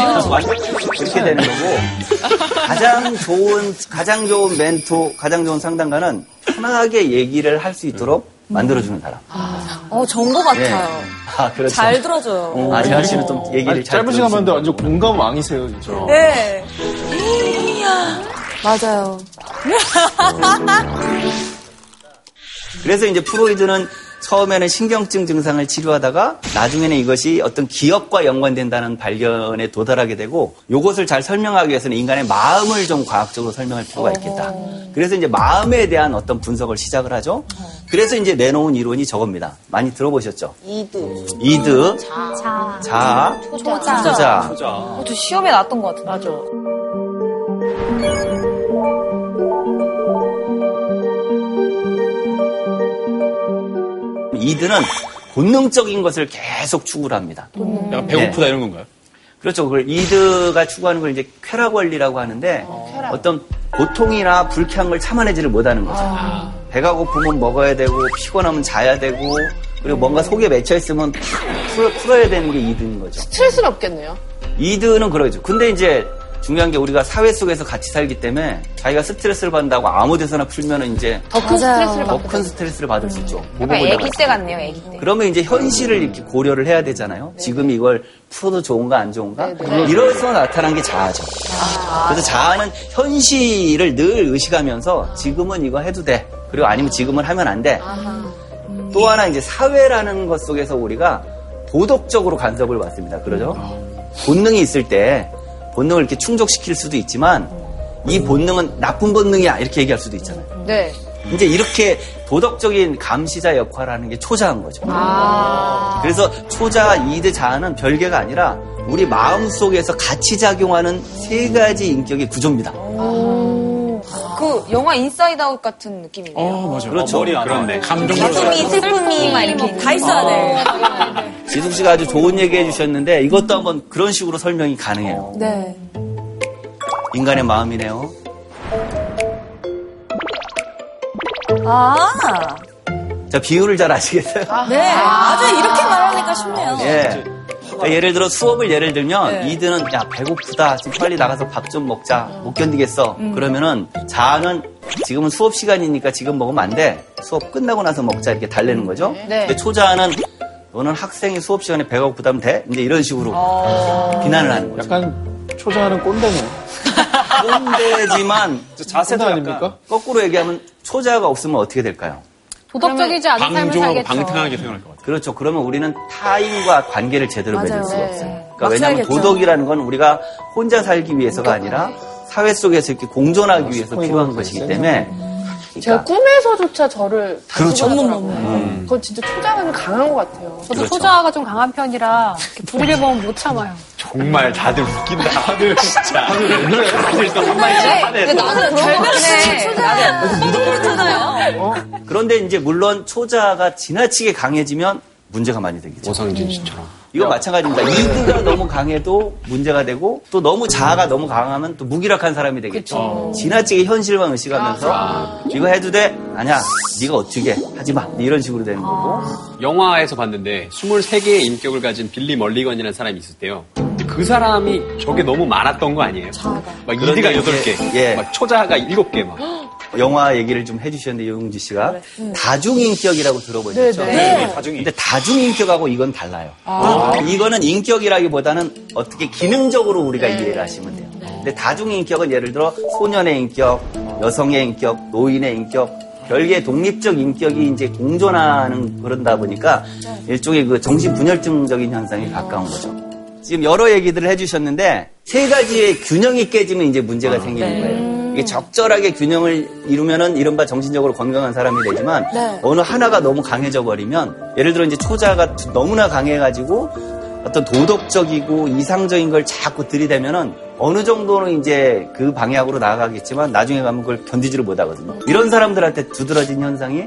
그래서 완벽주의 그렇게 되는 거고 가장 좋은 가장 좋은 멘토, 가장 좋은 상담가는 편하게 얘기를 할 수 있도록 만들어주는 사람. 어, 정보 같아요. 예. 아 그렇죠. 잘 들어줘요. 아, 재한 씨는 좀 얘기를 아니, 잘 짧은 시간 만데 들어주시는 완전 공감 왕이세요, 진짜. 네. 맞아요. 그래서 이제 프로이드는 처음에는 신경증 증상을 치료하다가 나중에는 이것이 어떤 기억과 연관된다는 발견에 도달하게 되고 이것을 잘 설명하기 위해서는 인간의 마음을 좀 과학적으로 설명할 필요가 있겠다. 그래서 이제 마음에 대한 어떤 분석을 시작을 하죠. 그래서 이제 내놓은 이론이 저겁니다. 많이 들어보셨죠? 이드. 이드, 자, 자, 초자. 초자. 그것도 시험에 나왔던 것 같은데. 맞아. 이드는 본능적인 것을 계속 추구를 합니다. 약간 배고프다 이런 건가요? 그렇죠. 그걸 이드가 추구하는 걸 이제 쾌락 원리라고 하는데 어, 떤 고통이나 불쾌한 걸 참아내지를 못하는 거죠. 배가 고프면 먹어야 되고 피곤하면 자야 되고 그리고 뭔가 속에 맺혀 있으면 풀, 풀어야 되는 게 이드인 거죠. 스트레스는 없겠네요. 이드는 그러죠. 근데 이제 중요한 게 우리가 사회 속에서 같이 살기 때문에 자기가 스트레스를 받는다고 아무 데서나 풀면은 이제 더 큰 스트레스를 더 받게 큰 스트레스를 받을 수 있죠. 약간 보복을 애기 때 같네요, 애기 때. 그러면 이제 현실을 이렇게 고려를 해야 되잖아요. 지금 이걸 풀어도 좋은가 안 좋은가? 이럴서 나타난 게 자아죠. 그래서 자아는 현실을 늘 의식하면서 지금은 이거 해도 돼. 그리고 아니면 지금은 하면 안 돼. 또 하나 이제 사회라는 것 속에서 우리가 도덕적으로 간섭을 받습니다. 그러죠? 본능이 있을 때 본능을 이렇게 충족시킬 수도 있지만 이 본능은 나쁜 본능이야 이렇게 얘기할 수도 있잖아요. 네. 이제 이렇게 도덕적인 감시자 역할을 하는 게 초자한 거죠. 그래서 초자, 이드, 자아는 별개가 아니라 우리 마음 속에서 같이 작용하는 세 가지 인격의 구조입니다. 그 영화 인사이드 아웃 같은 느낌이네요. 어, 맞아요. 그렇죠. 머리 안 그렇네. 감정적으로. 슬픔이, 슬픔이 막 이렇게 다 있어야 돼. 지숙 씨가 아주 좋은 얘기 해주셨는데 이것도 한번 그런 식으로 설명이 가능해요. 네. 인간의 마음이네요. 아, 자, 비유를 잘 아시겠어요? 네. 맞아, 이렇게 말하니까 쉽네요. 예. 그러니까 예를 들어 수업을 예를 들면 이드는 야 배고프다. 지금 빨리 나가서 밥 좀 먹자. 못 견디겠어. 그러면은 자아는 지금은 수업 시간이니까 지금 먹으면 안 돼. 수업 끝나고 나서 먹자 이렇게 달래는 거죠. 네. 근데 초자아는 너는 학생이 수업 시간에 배가 고프다면 돼? 이제 이런 식으로 비난을 하는 거죠. 약간 초자하는 꼰대네. *laughs* 꼰대지만 자세도 아닙니까? 거꾸로 얘기하면 초자가 없으면 어떻게 될까요? 도덕적이지 않은 삶을 방종하고 살겠죠. 방탕하게 생각할 것 같아요. 그렇죠. 그러면 우리는 타인과 관계를 제대로 맺을 맞아요. 수가 네. 없어요. 막 그러니까 왜냐하면 살겠죠. 도덕이라는 건 우리가 혼자 살기 위해서가 아니라 사회 속에서 이렇게 공존하기 위해서 필요한 것이기 때문에 제가 꿈에서조차 저를 그렇죠. 다시더라고요 그건 진짜 초자는 강한 것 같아요. 저도 그렇죠. 초자아가 좀 강한 편이라 이렇게 불을 보면 못 참아요. 정말 다들 웃긴다. 다들 진짜. 다들 또 한마디 근데 하네. 나는 그런 거 같아. 그런데 이제 물론 초자가 지나치게 강해지면 문제가 많이 되겠죠. 오상진 씨처럼. 이건 마찬가지입니다. 이드가 너무 강해도 문제가 되고 또 너무 자아가 너무 강하면 또 무기력한 사람이 되겠죠. 지나치게 현실만 의식하면서 이거 해도 돼? 아니야. 네가 어떻게 해? 하지 마. 이런 식으로 되는 거고. 영화에서 봤는데 23개의 인격을 가진 빌리 멀리건이라는 사람이 있었대요. 근데 그 사람이 저게 너무 많았던 거 아니에요? 막 이드가 그런데 8개, 이제, 예. 막 초자가 7개 막. 영화 얘기를 좀 해주셨는데 유용지 씨가 다중인격이라고 들어보셨죠? 네. 나중에 근데 다중인격하고 이건 달라요. 이거는 인격이라기보다는 어떻게 기능적으로 우리가 이해를 하시면 돼요. 근데 다중인격은 예를 들어 소년의 인격, 여성의 인격, 노인의 인격, 별개의 독립적 인격이 이제 공존하는 그런다 보니까 일종의 그 정신 분열증적인 현상에 가까운 거죠. 지금 여러 얘기들을 해주셨는데 세 가지의 균형이 깨지면 이제 문제가 생기는 거예요. 이게 적절하게 균형을 이루면은 이른바 정신적으로 건강한 사람이 되지만 네. 어느 하나가 너무 강해져 버리면 예를 들어 이제 초자가 너무나 강해가지고 어떤 도덕적이고 이상적인 걸 자꾸 들이대면은 어느 정도는 이제 그 방향으로 나아가겠지만 나중에 가면 그걸 견디지를 못하거든요. 이런 사람들한테 두드러진 현상이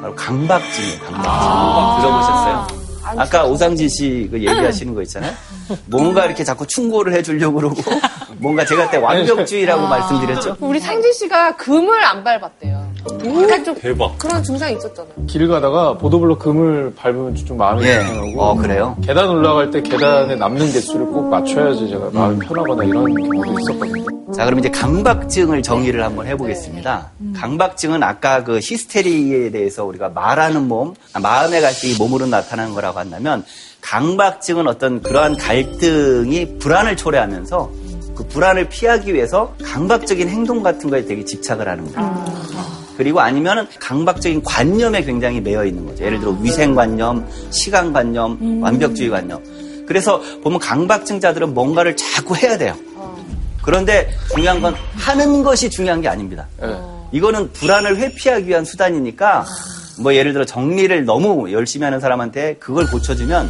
바로 강박증이에요. 강박증. 들어보셨어요? 아까 오상진 씨 그 얘기하시는 거 있잖아요. 뭔가 이렇게 자꾸 충고를 해주려고 그러고 뭔가 제가 그때 완벽주의라고 말씀드렸죠. 우리 상진 씨가 금을 안 밟았대요. 약간 좀 대박. 그런 증상이 있었잖아요. 길 가다가 보도블록 금을 밟으면 좀 마음이 예. 불편하고 어, 그래요? 계단 올라갈 때 계단에 남는 개수를 꼭 맞춰야지 제가 마음이 편하거나 이런 경우도 있었거든요. 자, 그럼 이제 강박증을 정의를 한번 해보겠습니다. 강박증은 아까 그 히스테리에 대해서 우리가 말하는 몸, 아, 마음의 갈등이 몸으로 나타나는 거라고 한다면 강박증은 어떤 그러한 갈등이 불안을 초래하면서 그 불안을 피하기 위해서 강박적인 행동 같은 거에 되게 집착을 하는 거예요. 그리고 아니면은 강박적인 관념에 굉장히 매여 있는 거죠. 예를 들어 위생관념, 시간관념, 완벽주의관념. 그래서 보면 강박증자들은 뭔가를 자꾸 해야 돼요. 그런데 중요한 건 하는 것이 중요한 게 아닙니다. 예. 이거는 불안을 회피하기 위한 수단이니까 뭐 예를 들어 정리를 너무 열심히 하는 사람한테 그걸 고쳐주면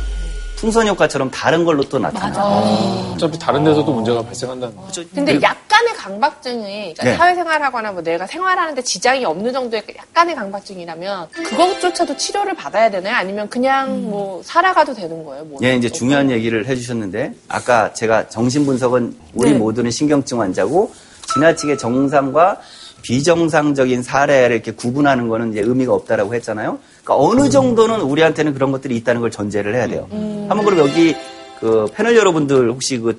풍선 효과처럼 다른 걸로 또 나타나요. 어차피 다른 데서도 문제가 발생한다는 거죠. 근데 그리고- 약간의 강박증이 그러니까 네. 사회생활하거나 뭐 내가 생활하는데 지장이 없는 정도의 약간의 강박증이라면 그것조차도 치료를 받아야 되나요? 아니면 그냥 뭐 살아가도 되는 거예요? 뭐 예, 이제 중요한 얘기를 해주셨는데 아까 제가 정신분석은 우리 네. 모두는 신경증 환자고 지나치게 정상과 비정상적인 사례를 이렇게 구분하는 거는 이제 의미가 없다라고 했잖아요. 그러니까 어느 정도는 우리한테는 그런 것들이 있다는 걸 전제를 해야 돼요. 한번 그럼 여기 그 패널 여러분들 혹시 그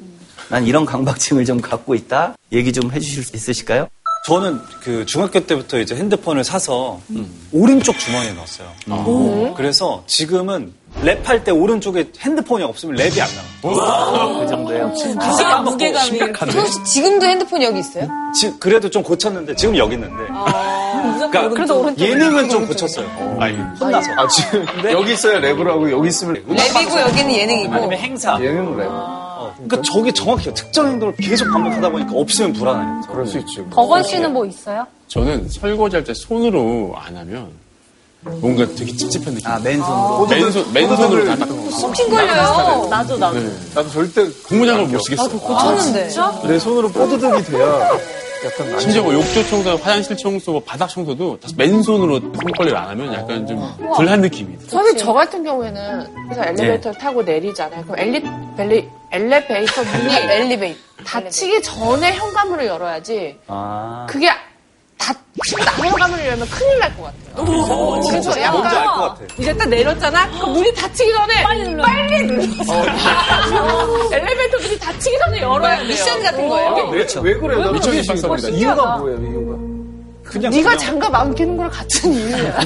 난 이런 강박증을 좀 갖고 있다 얘기 좀 해주실 수 있으실까요? 저는 그 중학교 때부터 이제 핸드폰을 사서 오른쪽 주머니에 넣었어요. 그래서 지금은 랩할 때 오른쪽에 핸드폰이 없으면 랩이 안 나와요. 그 정도예요. 가사 까먹고 무게감이. 심각한데. 혹시 지금도 핸드폰 여기 있어요? 지- 그래도 좀 고쳤는데 지금 여기 있는데. 그러니까 그래도 오른쪽. 예능은 좀 고쳤어요. 아니, 혼나서. 아, 지금 여기 있어야 랩을 하고 여기 있으면 랩. 랩이고 여기는 예능이고. 아니면 행사. 얘는 랩. 어, 그러니까 저게 정확해요. 특정 행동을 계속 반복하다 보니까 없으면 불안해요. 그럴 수 있지. 버건 씨는 뭐 있어요? 저는 설거지할 때 손으로 안 하면 뭔가 되게 찝찝한 느낌. 아 맨손으로. 맨손, 맨손으로 다 거. 핀 걸려요. 나도 나도. 네. 나도 절대 고무장을 못 쓰겠어. 고쳤는데. 내 손으로 뽀드득이 돼야 약간 심지어 뭐 욕조 청소, 화장실 청소, 뭐 바닥 청소도 다 맨손으로 손걸레를 안 하면 약간 좀 덜한 느낌이. 사실 저 같은 경우에는 그래서 엘리베이터를 타고 내리잖아요. 그럼 엘리, 벨리, 엘리베이터 문이 *laughs* 엘리베이터. 닫히기 전에 현관문을 열어야지 아. 그게 현관문을 열면 큰일 날 것 같아요. 그래서 뭔지 알 약간 것 같아. 이제 딱 내렸잖아? 그 문이 닫히기 전에 빨리 눌러. 빨리 눌러. 엘리베이터 문이 닫히기 전에 열어야 돼요. 미션 같은 거예요. 왜, 왜 그래요? 나 미쳐진 미쳐진 발상이다. 이유가 뭐예요, 이유가? 그냥 네가 그냥 장갑 안 끼는 거랑 같은 이유야.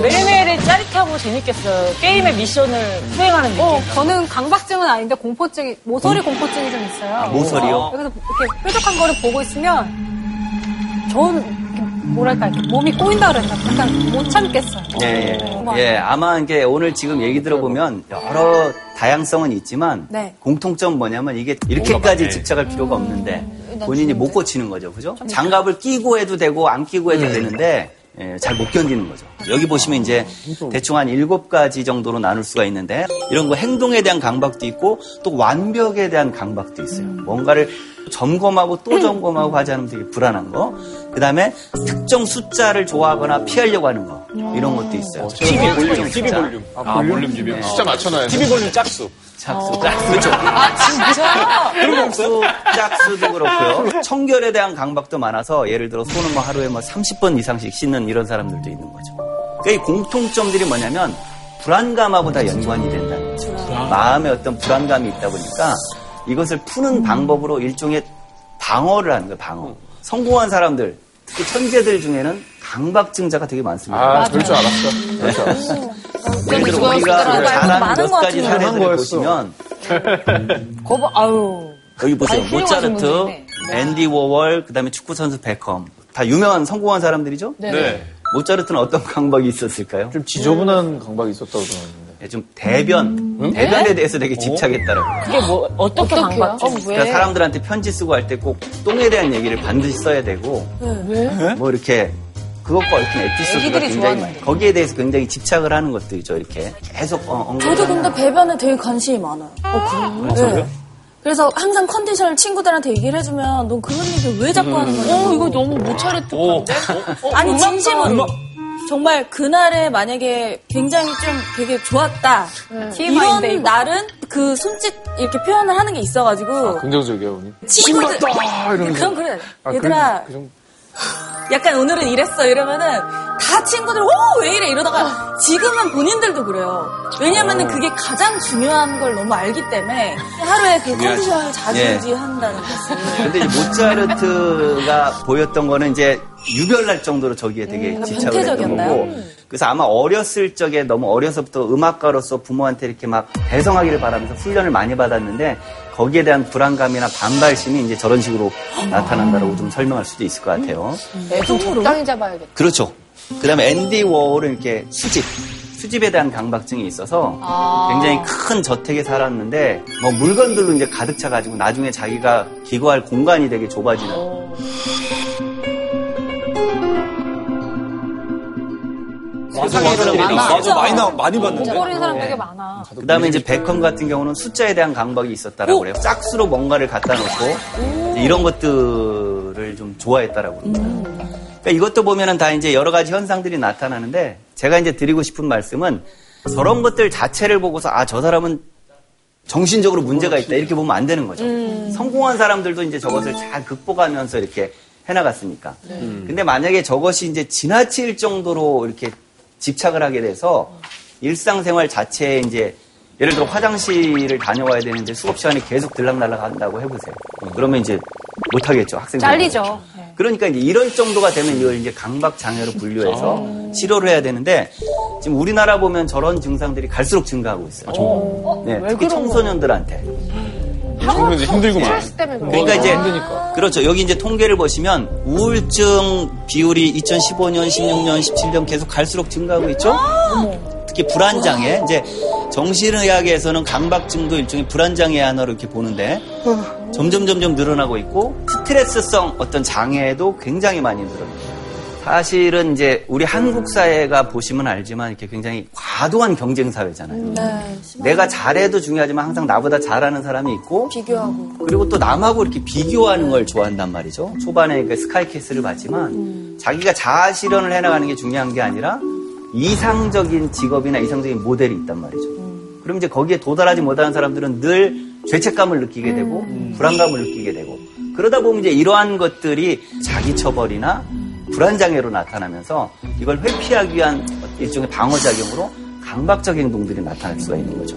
매일매일이 짜릿하고 재밌겠어요. 게임의 미션을 수행하는 느낌. 어, 저는 강박증은 아닌데 공포증이, 모서리 공포증이 좀 있어요. 아, 모서리요? 그래서 이렇게 뾰족한 거를 보고 있으면, 저는 이렇게 뭐랄까, 이렇게 몸이 꼬인다 그랬나? 약간 못 참겠어요. 예, 예. 정말. 예, 아마 이게 오늘 지금 얘기 들어보면 여러 다양성은 있지만 네. 공통점 뭐냐면 이게 이렇게까지 맞네. 집착할 필요가 없는데 본인이 못 고치는 거죠. 그죠? 장갑을 끼고 해도 되고 안 끼고 해도 되는데 예, 잘 못 견디는 거죠. 여기 보시면 이제 대충 한 일곱 가지 정도로 나눌 수가 있는데 이런 거 행동에 대한 강박도 있고 또 완벽에 대한 강박도 있어요. 뭔가를 점검하고 또 점검하고 하지 않으면 되게 불안한 거. 그 다음에 특정 숫자를 좋아하거나 피하려고 하는 거. 이런 것도 있어요. TV 볼륨, 특정 TV 숫자. 볼륨. 아, 볼륨 주변. 숫자 맞춰놔야 돼. TV 볼륨 짝수. 짝수. 그렇죠. 아, 진짜? 그런 거 없어? 짝수도 그렇고요. 청결에 대한 강박도 많아서 예를 들어 손을 뭐 하루에 뭐 30번 이상씩 씻는 이런 사람들도 있는 거죠. 그러니까 이 공통점들이 뭐냐면 불안감하고 다 연관이 된다는 거죠. 마음에 어떤 불안감이 있다 보니까 이것을 푸는 방법으로 일종의 방어를 하는 거예요, 방어. 성공한 사람들, 특히 천재들 중에는 강박증자가 되게 많습니다. 아, 그럴 줄 알았어. 그럴 줄 알았어. 예를 들어 우리가 많은 몇것 가지 사례들을. 보시면 *laughs* 거봐, 아유. 여기 보세요. 모차르트, 분들이네. 앤디 워월, 그다음에 축구 선수 베컴. 다 유명한 성공한 사람들이죠? 네. 모차르트는 어떤 강박이 있었을까요? 좀 지저분한 강박이 있었다고 들었는데. 네, 좀 대변, 대변에 대해서 되게 집착했다라고. 그게 뭐 어떻게? 강박지? 어, 왜? 그러니까 사람들한테 편지 쓰고 할 때 꼭 똥에 대한 얘기를 반드시 써야 되고, 왜? 뭐 이렇게 그것과 얽힌 에피소드가 굉장히. 많아요. 거기에 대해서 굉장히 집착을 하는 것들이죠. 이렇게 계속 어, 언급을 저도 하는 근데 배변에 되게 관심이 많아요. 어, 그래요? 그래서 항상 컨디션을 친구들한테 얘기를 해주면 넌 그런 얘기 왜 자꾸 하는 거야? 어, 이거 너무 모차르트 건데? 어, 아니 음악가. 진심으로 정말 그날에 만약에 굉장히 좀 되게 좋았다 TMI 인데, 이런 이거. 날은 그 손짓 이렇게 표현을 하는 게 있어가지고 긍정적이에요, 오늘. 친구들 신났다! 이러면서. 그럼 그래 아, 얘들아 그, 그 정도. 약간 오늘은 이랬어 이러면은 다 친구들 오 왜 이래 이러다가 지금은 본인들도 그래요 왜냐면은 그게 가장 중요한 걸 너무 알기 때문에 하루에 그 컨디션을 자주 예. 유지한다는 것을 근데 이제 모차르트가 보였던 거는 이제 유별날 정도로 저기에 되게 음, 집착을 했던? 거고. 그래서 아마 어렸을 적에 너무 어려서부터 음악가로서 부모한테 이렇게 막 대성하기를 바라면서 훈련을 많이 받았는데 거기에 대한 불안감이나 반발심이 이제 저런 식으로 나타난다라고 좀 설명할 수도 있을 것 같아요. 애좀 적당히 잡아야겠다. 그렇죠. 그 다음에 앤디 워홀은 이렇게 수집, 수집에 대한 강박증이 있어서 굉장히 큰 저택에 살았는데 뭐 물건들로 이제 가득 차가지고 나중에 자기가 기거할 공간이 되게 좁아지는 세상에 이런 일이 맞아, 많이 나, 많이 봤는데. 목걸이 사람 되게 많아. 그 다음에 이제 베컴 같은 경우는 숫자에 대한 강박이 있었다라고 그래요. 짝수로 뭔가를 갖다 놓고 이런 것들을 좀 좋아했다라고 그럽니다. 그러니까 이것도 보면은 다 이제 여러 가지 현상들이 나타나는데 제가 이제 드리고 싶은 말씀은 저런 것들 자체를 보고서 아, 저 사람은 정신적으로 문제가 있다 이렇게 보면 안 되는 거죠. 성공한 사람들도 이제 저것을 잘 극복하면서 이렇게 해나갔으니까. 근데 만약에 저것이 이제 지나칠 정도로 이렇게 집착을 하게 돼서 일상생활 자체에 이제 예를 들어 화장실을 다녀와야 되는데 수업 시간에 계속 들락날락 한다고 해보세요. 그러면 이제 못하겠죠, 학생들. 잘리죠. 네. 그러니까 이제 이런 정도가 되면 이걸 이제 강박 장애로 분류해서 치료를 해야 되는데 지금 우리나라 보면 저런 증상들이 갈수록 증가하고 있어요. 네, 특히 청소년들한테. 청소년들 힘들구만. 스트레스 때문에 그런 그러니까 이제 힘드니까. 그렇죠. 여기 이제 통계를 보시면 우울증 비율이 2015년, 16년, 17년 계속 갈수록 증가하고 있죠. 특히 불안장애. 이제 정신의학에서는 강박증도 일종의 불안장애 하나로 이렇게 보는데 점점 점점 늘어나고 있고 스트레스성 어떤 장애도 굉장히 많이 늘어납니다. 사실은 이제 우리 한국 사회가 보시면 알지만 이렇게 굉장히 과도한 경쟁 사회잖아요. 내가 잘해도 중요하지만 항상 나보다 잘하는 사람이 있고 비교하고 그리고 또 남하고 이렇게 비교하는 걸 좋아한단 말이죠. 초반에 그 스카이캐슬을 봤지만 자기가 자아 실현을 해나가는 게 중요한 게 아니라 이상적인 직업이나 이상적인 모델이 있단 말이죠. 그럼 이제 거기에 도달하지 못하는 사람들은 늘 죄책감을 느끼게 되고 불안감을 느끼게 되고 그러다 보면 이제 이러한 것들이 자기 처벌이나 불안장애로 나타나면서 이걸 회피하기 위한 일종의 방어작용으로 강박적 행동들이 나타날 수가 있는 거죠.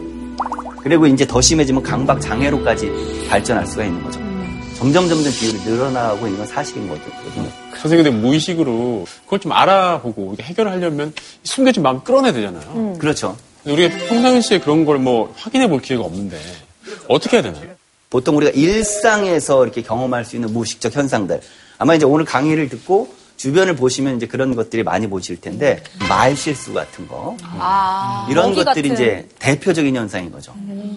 그리고 이제 더 심해지면 강박 장애로까지 발전할 수가 있는 거죠. 점점 점점 비율이 늘어나고 있는 건 사실인 거거든요. 선생님, 근데 무의식으로 그걸 좀 알아보고 우리가 해결을 하려면 숨겨진 마음 끌어내야 되잖아요. 그렇죠. 근데 우리가 평상시에 그런 걸 뭐 확인해 볼 기회가 없는데 어떻게 해야 되나요? 보통 우리가 일상에서 이렇게 경험할 수 있는 무의식적 현상들. 아마 이제 오늘 강의를 듣고 주변을 보시면 이제 그런 것들이 많이 보실 텐데 말 실수 같은 거 이런 먹이 것들이 같은. 이제 대표적인 현상인 거죠.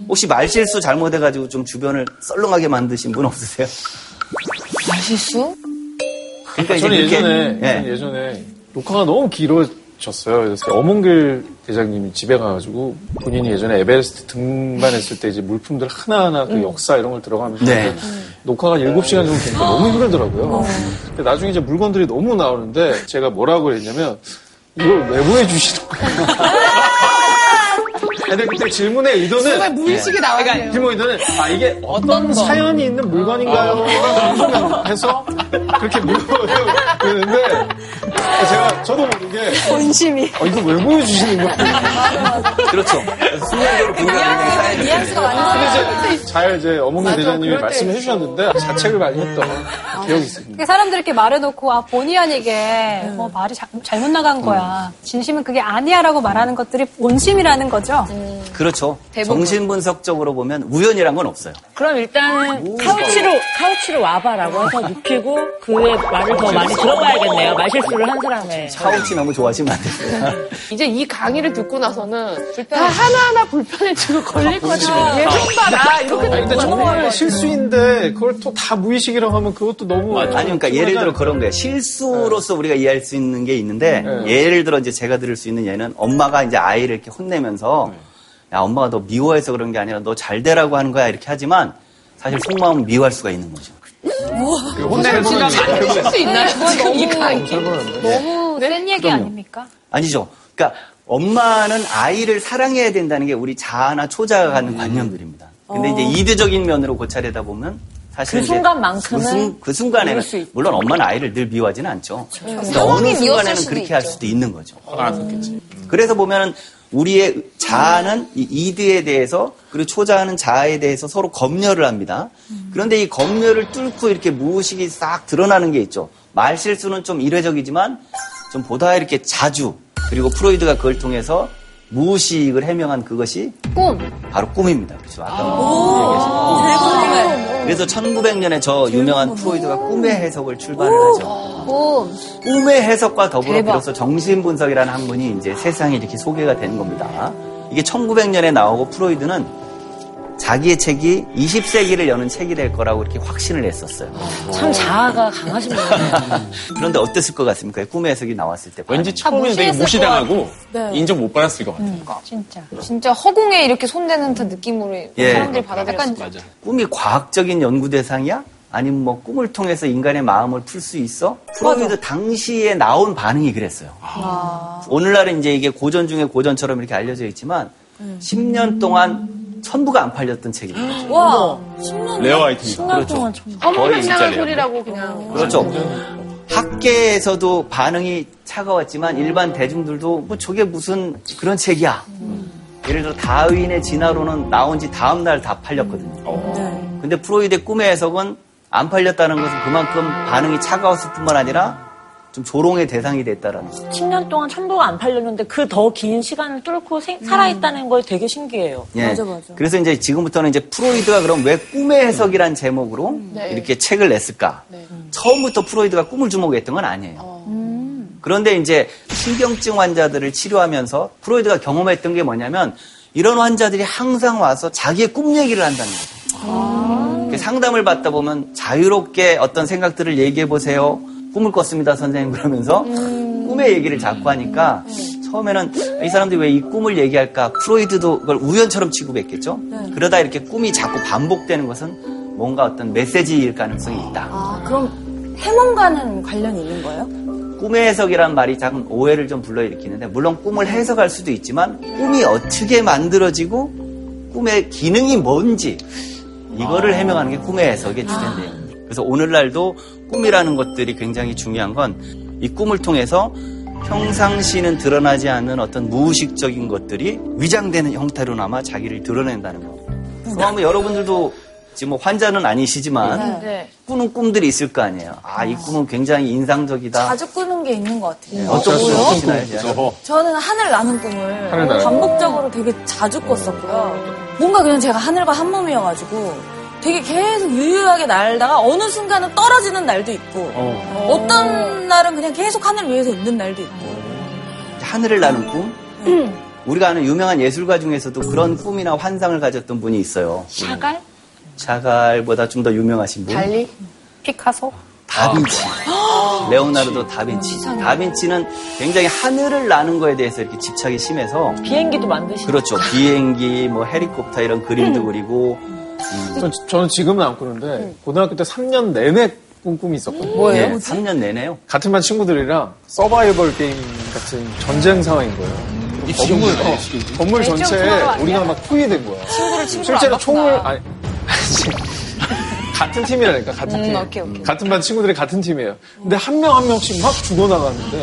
혹시 말 실수 잘못해가지고 좀 주변을 썰렁하게 만드신 분 없으세요? 말 실수? 그러니까 이제 저는 예전에, 예. 저는 예전에 녹화가 너무 길어졌어요. 그래서 어몽길 대장님이 집에 가가지고 본인이 예전에 에베레스트 등반했을 때 이제 물품들 하나하나 그 역사 이런 걸 들어가면서 네. 녹화가 7시간 정도 되니까 너무 힘들더라고요. 근데 나중에 이제 물건들이 너무 나오는데 제가 뭐라고 했냐면 이걸 왜 보여주시는 거예요? *laughs* 근데 그때 질문의 의도는 정말 무의식이 나와요. 질문 의도는 아 이게 어떤 사연이 있는 물건인가요? 궁금해서 그렇게 물어보는데 제가 저도 모르게 본심이. 어, 이거 왜 보여주시는 거예요? 그렇죠. 순간적으로 뉘앙스가 완전 근데 이제 잘 이제 어몽이 대장님이 말씀해. 주셨는데 자책을 많이 했던 기억이 있습니다. 그러니까 사람들이 이렇게 말해놓고 아 본의 아니게 뭐 말이 자- 잘못 나간 거야. 진심은 그게 아니야라고 말하는 것들이 본심이라는 거죠. 그렇죠. 대부분. 정신분석적으로 보면 우연이란 건 없어요. 그럼 일단은 카우치로 카우치로 와봐라고 해서 눕히고 그의 말을 더 많이 들어봐야겠네요. 말실수를 한 사람의. 카우치 너무 좋아하시면 안 돼요. *laughs* 이제 이 강의를 듣고 나서는 다 하나하나 불편해지고 걸릴 거다. 얘좀 봐라. 이렇게 아니, 될 근데 것 정말 같아요. 실수인데 그걸 또 다 무의식이라고 하면 그것도 너무 아니, 그러니까 예를 들어 그런 거예요. 실수로서 우리가 이해할 수 있는 게 있는데, 네. 예를 들어 이제 제가 들을 수 있는 예는 엄마가 이제 아이를 이렇게 혼내면서, 야, 엄마가 너 미워해서 그런 게 아니라 너 잘 되라고 하는 거야. 이렇게 하지만, 사실 속마음은 미워할 수가 있는 거죠. 혼내는 지나가 할수 있나요? 지금 이 강의. 너무 센 얘기 아닙니까? 아니죠. 그러니까 엄마는 아이를 사랑해야 된다는 게 우리 자아나 초자가 갖는 관념들입니다. 근데 이제 이대적인 면으로 고찰하다 보면 사실 그 이제 순간만큼은 그, 순, 그 순간에는 그럴 수 있죠. 물론 엄마는 아이를 늘 미워하지는 않죠. 근데 상황이 어느 미웠을 순간에는 수도 그렇게 할 있죠. 수도 있는 거죠. 화가 났었겠지. 그래서 보면은 우리의 자아는 이 이드에 대해서 그리고 초자아는 자아에 대해서 서로 검열을 합니다. 그런데 이 검열을 뚫고 이렇게 무의식이 싹 드러나는 게 있죠. 말 실수는 좀 이례적이지만 좀 보다 이렇게 자주 그리고 프로이드가 그걸 통해서 무의식을 해명한 그것이 꿈. 바로 꿈입니다. 그렇죠. 아까 얘기하신 그래서 1900년에 저 유명한 프로이드가 꿈의 해석을 출발을 하죠. 꿈. 꿈의 해석과 더불어 비로소 정신분석이라는 학문이 이제 세상에 이렇게 소개가 된 겁니다. 이게 1900년에 나오고 프로이드는 자기의 책이 20세기를 여는 책이 될 거라고 이렇게 확신을 했었어요. 참 자아가 강하신 분이에요. *laughs* 그런데 어땠을 것 같습니까? 꿈의 해석이 나왔을 때. 왠지. 처음에는 되게 무시당하고 네. 인정 못 받았을 것 같아요. 진짜. 진짜 허공에 이렇게 손대는 듯 느낌으로 예. 사람들이 받아들였을 것 맞아. 꿈이 과학적인 연구 대상이야? 아니면 뭐 꿈을 통해서 인간의 마음을 풀 수 있어? 프로이드 당시에 나온 반응이 그랬어요. 오늘날은 이제 이게 고전 중에 고전처럼 이렇게 알려져 있지만 10년 동안 천부가 안 팔렸던 책입니다. *gasps* 와, rare 아이템이다. 그렇죠. 동안 지나간 rare. 소리라고 그냥. 그렇죠. 학계에서도 반응이 차가웠지만 일반 대중들도 뭐 저게 무슨 그런 책이야. 예를 들어 다윈의 진화론은 나온 지 다음 날 다 팔렸거든요. 근데 프로이드의 꿈의 해석은 안 팔렸다는 것은 그만큼 반응이 차가웠을 뿐만 아니라 좀 조롱의 대상이 됐다라는 거죠. 10년 동안 천부가 안 팔렸는데 그 더 긴 시간을 뚫고 생- 살아있다는 거 되게 신기해요. 예. 맞아, 맞아. 그래서 이제 지금부터는 이제 프로이드가 그럼 왜 꿈의 해석이란 제목으로 네. 이렇게 책을 냈을까? 처음부터 프로이드가 꿈을 주목했던 건 아니에요. 그런데 이제 신경증 환자들을 치료하면서 프로이드가 경험했던 게 뭐냐면 이런 환자들이 항상 와서 자기의 꿈 얘기를 한다는 거죠. 이렇게 상담을 받다 보면 자유롭게 어떤 생각들을 얘기해 보세요. 꿈을 꿨습니다, 선생님. 그러면서 꿈의 얘기를 자꾸 하니까 처음에는 이 사람들이 왜 이 꿈을 얘기할까? 프로이드도 그걸 우연처럼 취급했겠죠? 그러다 이렇게 꿈이 자꾸 반복되는 것은 뭔가 어떤 메시지일 가능성이 있다. 아, 그럼 해몽과는 관련이 있는 거예요? 꿈의 해석이란 말이 작은 오해를 좀 불러일으키는데 물론 꿈을 해석할 수도 있지만 꿈이 어떻게 만들어지고 꿈의 기능이 뭔지 이거를 해명하는 게 꿈의 해석의 주제인데요. 그래서 오늘날도 꿈이라는 것들이 굉장히 중요한 건 이 꿈을 통해서 평상시는 드러나지 않는 어떤 무의식적인 것들이 위장되는 형태로나마 자기를 드러낸다는 거. 그러면 여러분들도 지금 뭐 환자는 아니시지만 네. 꾸는 꿈들이 있을 거 아니에요. 아, 이 꿈은 굉장히 인상적이다. 자주 꾸는 게 있는 것 같아요. 어떤 꿈을 꾸시나요? 저는 하늘 나는 꿈을 하늘 나는 반복적으로 되게 자주 꿨었고요. 뭔가 그냥 제가 하늘과 한 몸이어가지고 되게 계속 유유하게 날다가 어느 순간은 떨어지는 날도 있고 어. 어. 떤 날은 그냥 계속 하늘 위에서 있는 날도 있고 하늘을 나는 꿈? 우리가 아는 유명한 예술가 중에서도 그런 꿈이나 환상을 가졌던 분이 있어요. 샤갈? 샤갈보다 좀 더 유명하신 분. 달리? 피카소? 다빈치. *gasps* 레오나르도 다빈치. 다빈치는 굉장히 하늘을 나는 거에 대해서 이렇게 집착이 심해서 비행기도 만드시는 그렇죠. 비행기, 뭐 헬리콥터 이런 그림도 그리고 전, 저는 지금은 안 꾸는데 고등학교 때 3년 내내 꾼 꿈이 있었거든요. 예, 3년 내내요. 같은 반 친구들이랑 서바이벌 게임 같은 전쟁 상황인 거예요. 건물, 어, 건물 전체에 우리가 막 투입된 거야. 친구를 친구를 실제로 안 총을. 아니, *laughs* 같은 팀이라니까 같은 팀. 오케이, 오케이. 같은 반 친구들이 같은 팀이에요. 근데 한 명 한 명씩 막 죽어나가는데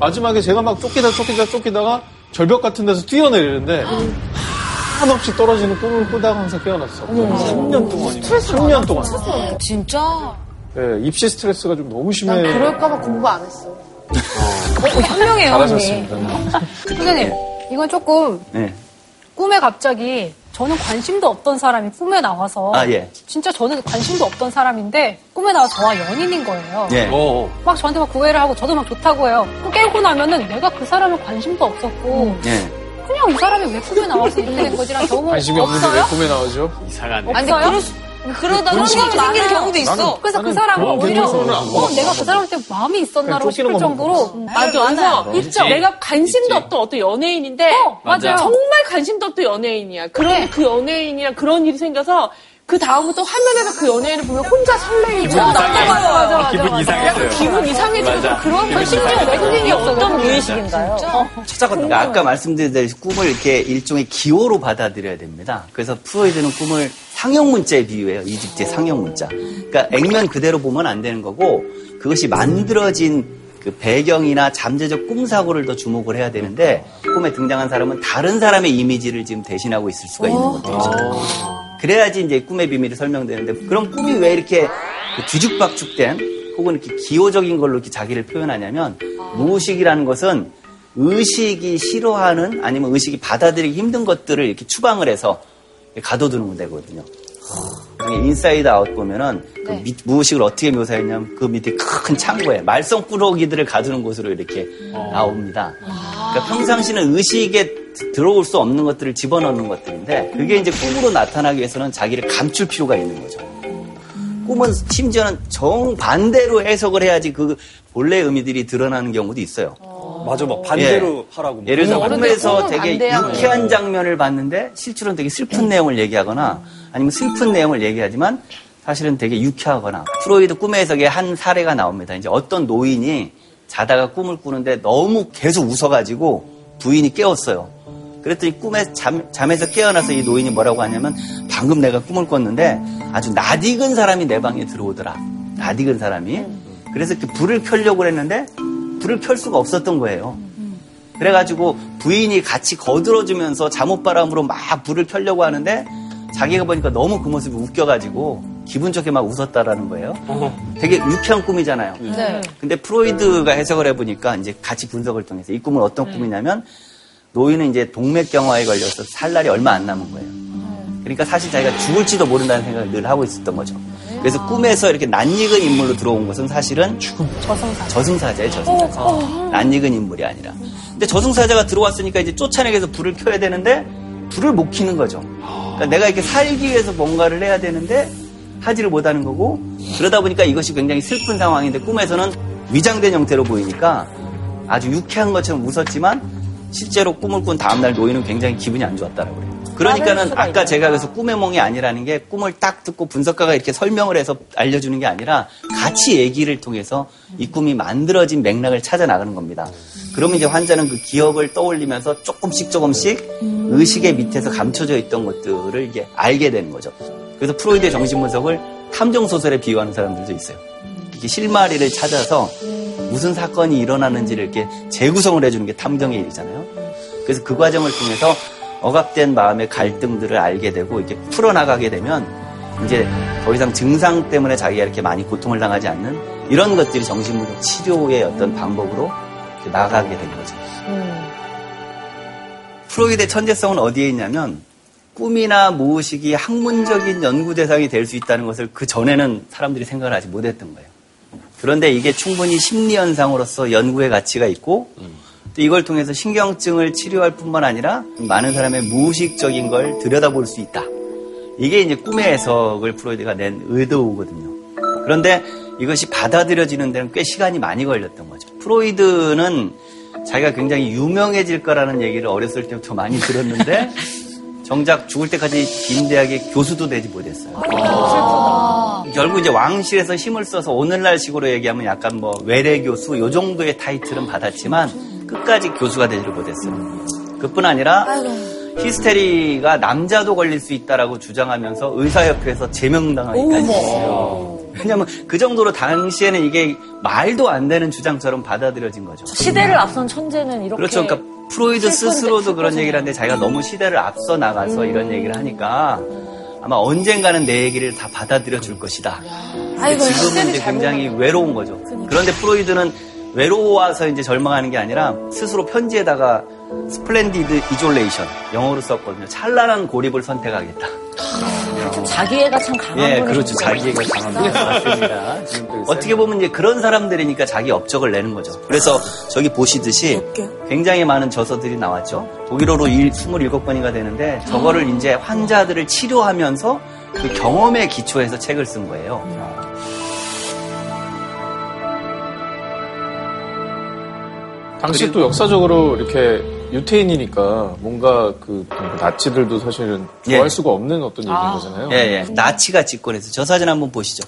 마지막에 제가 막 쫓기다 쫓기다 쫓기다가 절벽 같은 데서 뛰어내리는데 한없이 떨어지는 꿈을 꾸다가 항상 깨어났어. 3년 동안. 3년 동안. 진짜? 네, 입시 스트레스가 좀 너무 심해. 난 그럴까봐 공부 안 했어. 현명해요, 언니. 잘하셨습니다. 선생님, 이건 조금 네. 꿈에 갑자기 저는 관심도 없던 사람이 꿈에 나와서 아, 예. 진짜 저는 관심도 없던 사람인데 꿈에 나와 저와 연인인 거예요. 예. 어, 막 저한테 막 구애를 하고 저도 막 좋다고 해요. 그 깨고 나면은 내가 그 사람을 관심도 없었고 예. 그냥 이 사람이 왜 꿈에 나와서 이렇게 된 거지란 경우 관심이 없는데 왜 없어요? 꿈에 나오죠? 이상하네. 아니, 없어요? 그럴 수, 그러다 그런 경우도 생기는. 경우도 있어. 그래서 그 나는 사람은 그런 오히려 어. 내가 그 사람한테 마음이 있었나라고 그냥 싶을 쫓기는 정도로 맞아. 그래서 있지. 내가 관심도. 없던 어떤 연예인인데 어, 맞아. 정말 관심도 없던 연예인이야. 그런데 그 연예인이랑 그런 일이 생겨서 그 다음부터 화면에서 그 연예인을 보면 혼자 설레이고 맞아, 맞아, 맞아, 기분 맞아. 이상했어요. 기분 이상해지고. 그런 거 심지어 이게 외국인이었어. 어떤 무의식인가요? 그러니까 아까 말씀드린 꿈을 이렇게 일종의 기호로 받아들여야 됩니다. 그래서 프로이드는 꿈을 상형 문자에 비유해요. 이집트의 상형 문자. 그러니까 액면 그대로 보면 안 되는 거고 그것이 만들어진 그 배경이나 잠재적 꿈 사고를 더 주목을 해야 되는데 꿈에 등장한 사람은 다른 사람의 이미지를 지금 대신하고 있을 수가 있는 거죠. 그래야지 이제 꿈의 비밀이 설명되는데 그럼 꿈이 왜 이렇게 그 뒤죽박죽된 혹은 이렇게 기호적인 걸로 이렇게 자기를 표현하냐면 무의식이라는 것은 의식이 싫어하는 아니면 의식이 받아들이기 힘든 것들을 이렇게 추방을 해서 가둬두는 데거든요. 인사이드 아웃 보면은 그 밑- 무의식을 어떻게 묘사했냐면 그 밑에 큰 창고에 말썽꾸러기들을 가두는 곳으로 이렇게 나옵니다. 그러니까 평상시는 의식에 들어올 수 없는 것들을 집어넣는 것들인데 그게 이제 꿈으로 나타나기 위해서는 자기를 감출 필요가 있는 거죠. 꿈은 심지어는 정반대로 해석을 해야지 그 본래 의미들이 드러나는 경우도 있어요. 맞아, 막 반대로 하라고. 막. 예를 들어 어른들 꿈에서 되게. 유쾌한 장면을 봤는데 실제로는 되게 슬픈 내용을 얘기하거나 아니면 슬픈 내용을 얘기하지만 사실은 되게 유쾌하거나 프로이드 꿈의 해석에 한 사례가 나옵니다. 이제 어떤 노인이 자다가 꿈을 꾸는데 너무 계속 웃어가지고 부인이 깨웠어요. 그랬더니 꿈에 잠, 잠에서 깨어나서 이 노인이 뭐라고 하냐면 방금 내가 꿈을 꿨는데 아주 낯익은 사람이 내 방에 들어오더라. 낯익은 사람이. 그래서 이렇게 불을 켜려고 했는데 불을 켤 수가 없었던 거예요. 그래가지고 부인이 같이 거들어주면서 잠옷바람으로 막 불을 켜려고 하는데 자기가 보니까 너무 그 모습이 웃겨가지고 기분 좋게 막 웃었다라는 거예요. 되게 유쾌한 꿈이잖아요. 네. 근데 프로이드가 해석을 해보니까 이제 같이 분석을 통해서 이 꿈은 어떤 꿈이냐면 노인은 이제 동맥경화에 걸려서 살 날이 얼마 안 남은 거예요. 그러니까 사실 자기가 죽을지도 모른다는 생각을 늘 하고 있었던 거죠. 그래서 꿈에서 이렇게 낯익은 인물로 들어온 것은 사실은 저승사. 저승사자예요, 저승사자. 낯익은 인물이 아니라. 근데 저승사자가 들어왔으니까 이제 쫓아내기 위해서 불을 켜야 되는데 불을 못 켜는 거죠. 그러니까 내가 이렇게 살기 위해서 뭔가를 해야 되는데 하지를 못하는 거고 그러다 보니까 이것이 굉장히 슬픈 상황인데 꿈에서는 위장된 형태로 보이니까 아주 유쾌한 것처럼 웃었지만 실제로 꿈을 꾼 다음날 노인은 굉장히 기분이 안 좋았다라고 그래요. 그러니까는 아까 제가 그래서 꿈의 몽이 아니라는 게 꿈을 딱 듣고 분석가가 이렇게 설명을 해서 알려주는 게 아니라 같이 얘기를 통해서 이 꿈이 만들어진 맥락을 찾아 나가는 겁니다. 그러면 이제 환자는 그 기억을 떠올리면서 조금씩 조금씩 의식의 밑에서 감춰져 있던 것들을 이게 알게 되는 거죠. 그래서 프로이드의 정신분석을 탐정소설에 비유하는 사람들도 있어요. 이렇게 실마리를 찾아서 무슨 사건이 일어나는지를 이렇게 재구성을 해주는 게 탐정의 일이잖아요. 그래서 그 과정을 통해서 억압된 마음의 갈등들을 알게 되고 이렇게 풀어나가게 되면 이제 더 이상 증상 때문에 자기가 이렇게 많이 고통을 당하지 않는 이런 것들이 정신분석 치료의 어떤 방법으로 나가게 된 거죠. 프로이드의 천재성은 어디에 있냐면 꿈이나 무의식이 학문적인 연구 대상이 될 수 있다는 것을 그 전에는 사람들이 생각을 하지 못했던 거예요. 그런데 이게 충분히 심리 현상으로서 연구의 가치가 있고 또 이걸 통해서 신경증을 치료할 뿐만 아니라 많은 사람의 무의식적인 걸 들여다볼 수 있다. 이게 이제 꿈의 해석을 프로이드가 낸 의도거든요. 그런데 이것이 받아들여지는 데는 꽤 시간이 많이 걸렸던 거죠. 프로이드는 자기가 굉장히 유명해질 거라는 얘기를 어렸을 때부터 많이 들었는데 *laughs* 정작 죽을 때까지 빈대학의 교수도 되지 못했어요. 결국 이제 왕실에서 힘을 써서 오늘날 식으로 얘기하면 약간 뭐 외래 교수 요 정도의 타이틀은 받았지만 끝까지 교수가 되지를 못했어요. 그뿐 아니라 히스테리가 남자도 걸릴 수 있다라고 주장하면서 의사협회에서 제명당하기까지 했어요. 왜냐하면 그 정도로 당시에는 이게 말도 안 되는 주장처럼 받아들여진 거죠. 시대를 앞선 천재는 이렇게. 그렇죠. 그러니까 프로이드 스스로도 그런. 얘기를 하는데 자기가 너무 시대를 앞서 나가서 이런 얘기를 하니까 아마 언젠가는 내 얘기를 다 받아들여 줄 것이다. 아이고, 지금은 이제 굉장히 외로운 거죠. 그런데 프로이드는 외로워서 이제 절망하는 게 아니라 스스로 편지에다가 splendid isolation 영어로 썼거든요. 찬란한 고립을 선택하겠다. 좀 자기애가 참 강한 예, 분이 그렇죠. 자기애가 강한 분 맞습니다. 어떻게 보면 이제 그런 사람들이니까 자기 업적을 내는 거죠. 그래서 저기 보시듯이 굉장히 많은 저서들이 나왔죠. 독일어로 27권인가 되는데 저거를 이제 환자들을 치료하면서 그 경험에 기초해서 책을 쓴 거예요. 당시 또 역사적으로 이렇게 유태인이니까 뭔가 그 나치들도 사실은 좋아할 예. 수가 없는 어떤 얘기인 거잖아요. 예, 예. 나치가 집권해서 저 사진 한번 보시죠.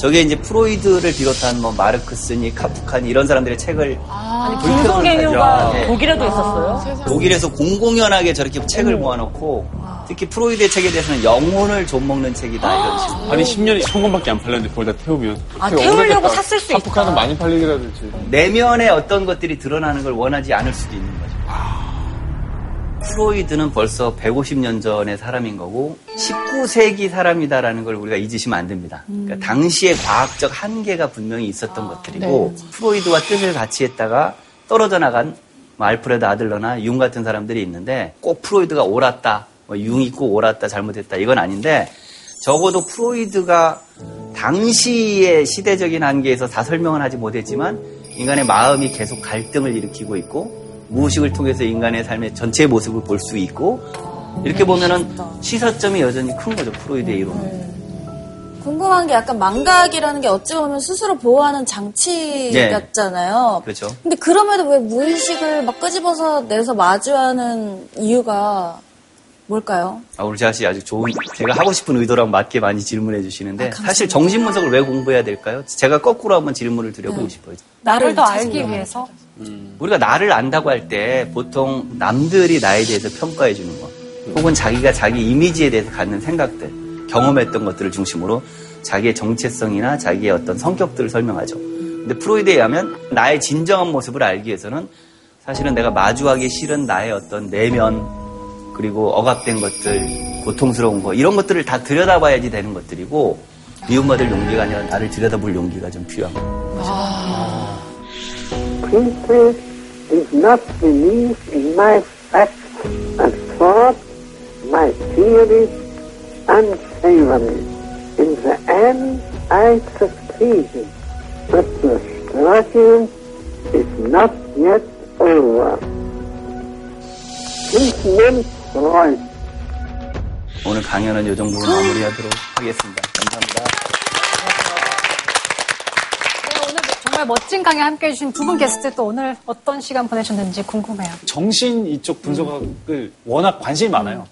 저게 이제 프로이드를 비롯한 뭐 마르크스니 카프카니 이런 사람들의 책을 아니, 불평을 분성계류가 하죠. 예. 독일에도 있었어요? 독일에서 공공연하게 저렇게 책을 모아놓고 특히 프로이드의 책에 대해서는 영혼을 좀먹는 책이다 이런 식으로. 아니 10년이 천 권밖에 안 팔렸는데 그걸 다 태우면 아, 태우려고. 샀을 수 있다. 카프카는 많이 팔리기라든지. 내면의 어떤 것들이 드러나는 걸 원하지 않을 수도 있는 거죠. 프로이드는 벌써 150년 전의 사람인 거고 19세기 사람이다라는 걸 우리가 잊으시면 안 됩니다. 그러니까 당시의 과학적 한계가 분명히 있었던 것들이고 프로이드와 뜻을 같이 했다가 떨어져 나간 뭐 알프레드 아들러나 융 같은 사람들이 있는데 꼭 프로이드가 옳았다, 뭐 융이 꼭 옳았다, 잘못했다 이건 아닌데 적어도 프로이드가 당시의 시대적인 한계에서 다 설명은 하지 못했지만 인간의 마음이 계속 갈등을 일으키고 있고 무의식을 통해서 인간의 삶의 전체 모습을 볼 수 있고 이렇게 보면은 시사점이 여전히 큰 거죠 프로이드의 이론은. 궁금한 게 약간 망각이라는 게 어찌 보면 스스로 보호하는 장치 예. 같잖아요. 그렇죠. 근데 그럼에도 왜 무의식을 막 끄집어서 내서 마주하는 이유가 뭘까요? 아, 우리 자씨 아주 좋은 제가 하고 싶은 의도랑 맞게 많이 질문해 주시는데 사실 정신 분석을 왜 공부해야 될까요? 제가 거꾸로 한번 질문을 드려보고 싶어요. 나를 더. 알기 위해서 우리가 나를 안다고 할 때 보통 남들이 나에 대해서 평가해 주는 것, 혹은 자기가 자기 이미지에 대해서 갖는 생각들, 경험했던 것들을 중심으로 자기의 정체성이나 자기의 어떤 성격들을 설명하죠. 근데 프로이드에 의하면 나의 진정한 모습을 알기 위해서는 사실은 내가 마주하기 싫은 나의 어떤 내면, 그리고 억압된 것들, 고통스러운 거, 이런 것들을 다 들여다봐야지 되는 것들이고, 미움받을 용기가 아니라 나를 들여다볼 용기가 좀 필요한 거예요. Princess did not believe in my facts and thought my theories unsavory. In the end, I succeeded, but the struggle is not yet over. Sigmund Freud. 오늘 강연은 이 정도로 마무리하도록 하겠습니다. 감사합니다. 네, 오늘 정말 멋진 강의 함께 해주신 두 분 게스트 또 오늘 어떤 시간 보내셨는지 궁금해요. 정신 이쪽 분석을 워낙 관심이 많아요.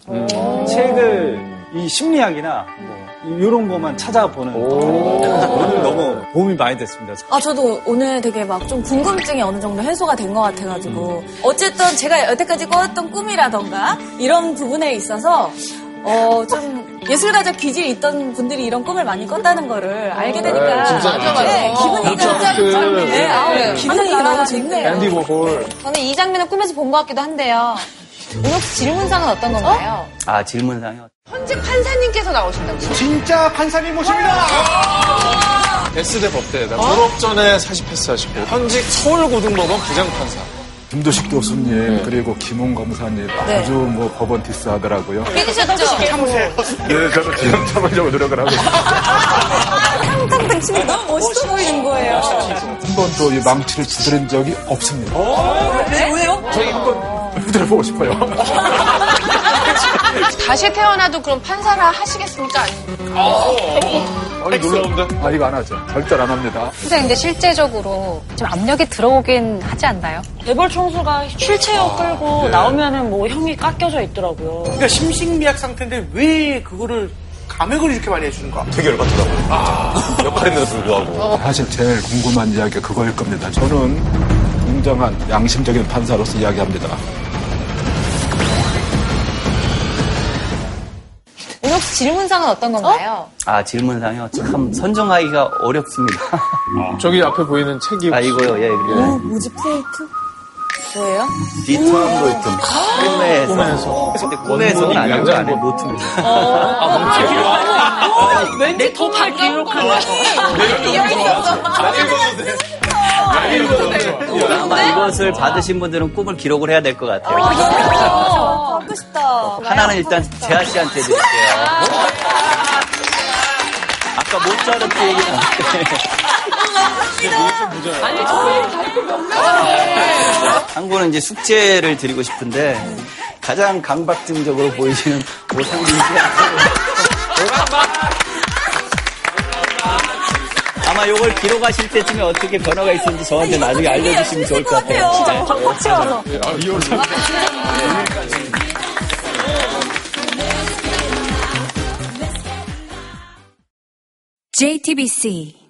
책을 이 심리학이나 뭐 이런 것만 찾아보는 오늘 너무 도움이 많이 됐습니다. 아, 저도 오늘 되게 막 좀 궁금증이 어느 정도 해소가 된 것 같아가지고. 어쨌든 제가 여태까지 꿔왔던 꿈이라던가 이런 부분에 있어서, 어, 좀 예술가적 기질이 있던 분들이 이런 꿈을 많이 꿨다는 거를 알게 되니까. 진짜 맞아, 네, 기분이 진짜 진짜. 그- 네, 아우, 네. 기분이 너무 좋네요. 앤디 워홀. 저는 이 장면을 꿈에서 본 것 같기도 한데요. 씨 질문상은 어떤 건가요? 아, 질문상이요? 현직 판사님께서 나오신다고요? 진짜 판사님 모십니다. S대 법대에다 졸업 전에 사시 패스 하시고 현직 서울고등법원 부장판사. 김도식 교수님 그리고 김홍 검사님 네. 아주 뭐 법원 디스 하더라고요. 믿으셨죠? 참으세요. 네, 저는 지금 참으려고 노력을 하고 있습니다. 탕탕탕 치면 너무 멋있어 보이는 거예요. 한 번도 이 망치를 두드린 적이 없습니다. 네, 왜요? 저희 한번 두드려보고 싶어요. *laughs* 다시 태어나도 그럼 판사라 하시겠습니까? 아니 놀라운데? 아 이거 안 하죠. 절대 안 합니다. 근데 이제 실제적으로 좀 압력이 들어오긴 하지 않나요? 재벌 총수가 휠체어 끌고 네. 나오면은 뭐 형이 깎여져 있더라고요. 그러니까 심신미약 상태인데 왜 그거를 감액을 이렇게 많이 해주는가? 되게 열받더라고요. 아, 역할인데도 불구하고. 사실 제일 궁금한 이야기가 그거일 겁니다. 저는 공정한 양심적인 판사로서 이야기합니다. 질문상은 어떤 건가요? 아, 질문상이요? 참 선정하기가 어렵습니다. *laughs* 저기 앞에 보이는 책이 아, 이거요, 예, 그래요. 뭐지, 플레이트? 뭐예요? 디트럼 로이툼. 꿈에서. 꿈에서. 근데 꿈에서는 아니고 안에 노트입니다. 왠지 더 반가운 거 아마 이것을 받으신 분들은 꿈을 기록을 해야 될 것 같아요. 아, 갖고 싶다. 하나는 일단 재하 씨한테 드릴게요. 아까 모차르트 얘기 나왔는데. 아니, 저희 발표 몇 명인데. 한 거는 이제 숙제를 드리고 싶은데 가장 강박증적으로 보이시는 오상진 씨한테 아마 요걸 기록하실 때쯤에 어떻게 변화가 있었는지 저한테 나중에 알려주시면 좋을 것 같아요. 같이 와서. JTBC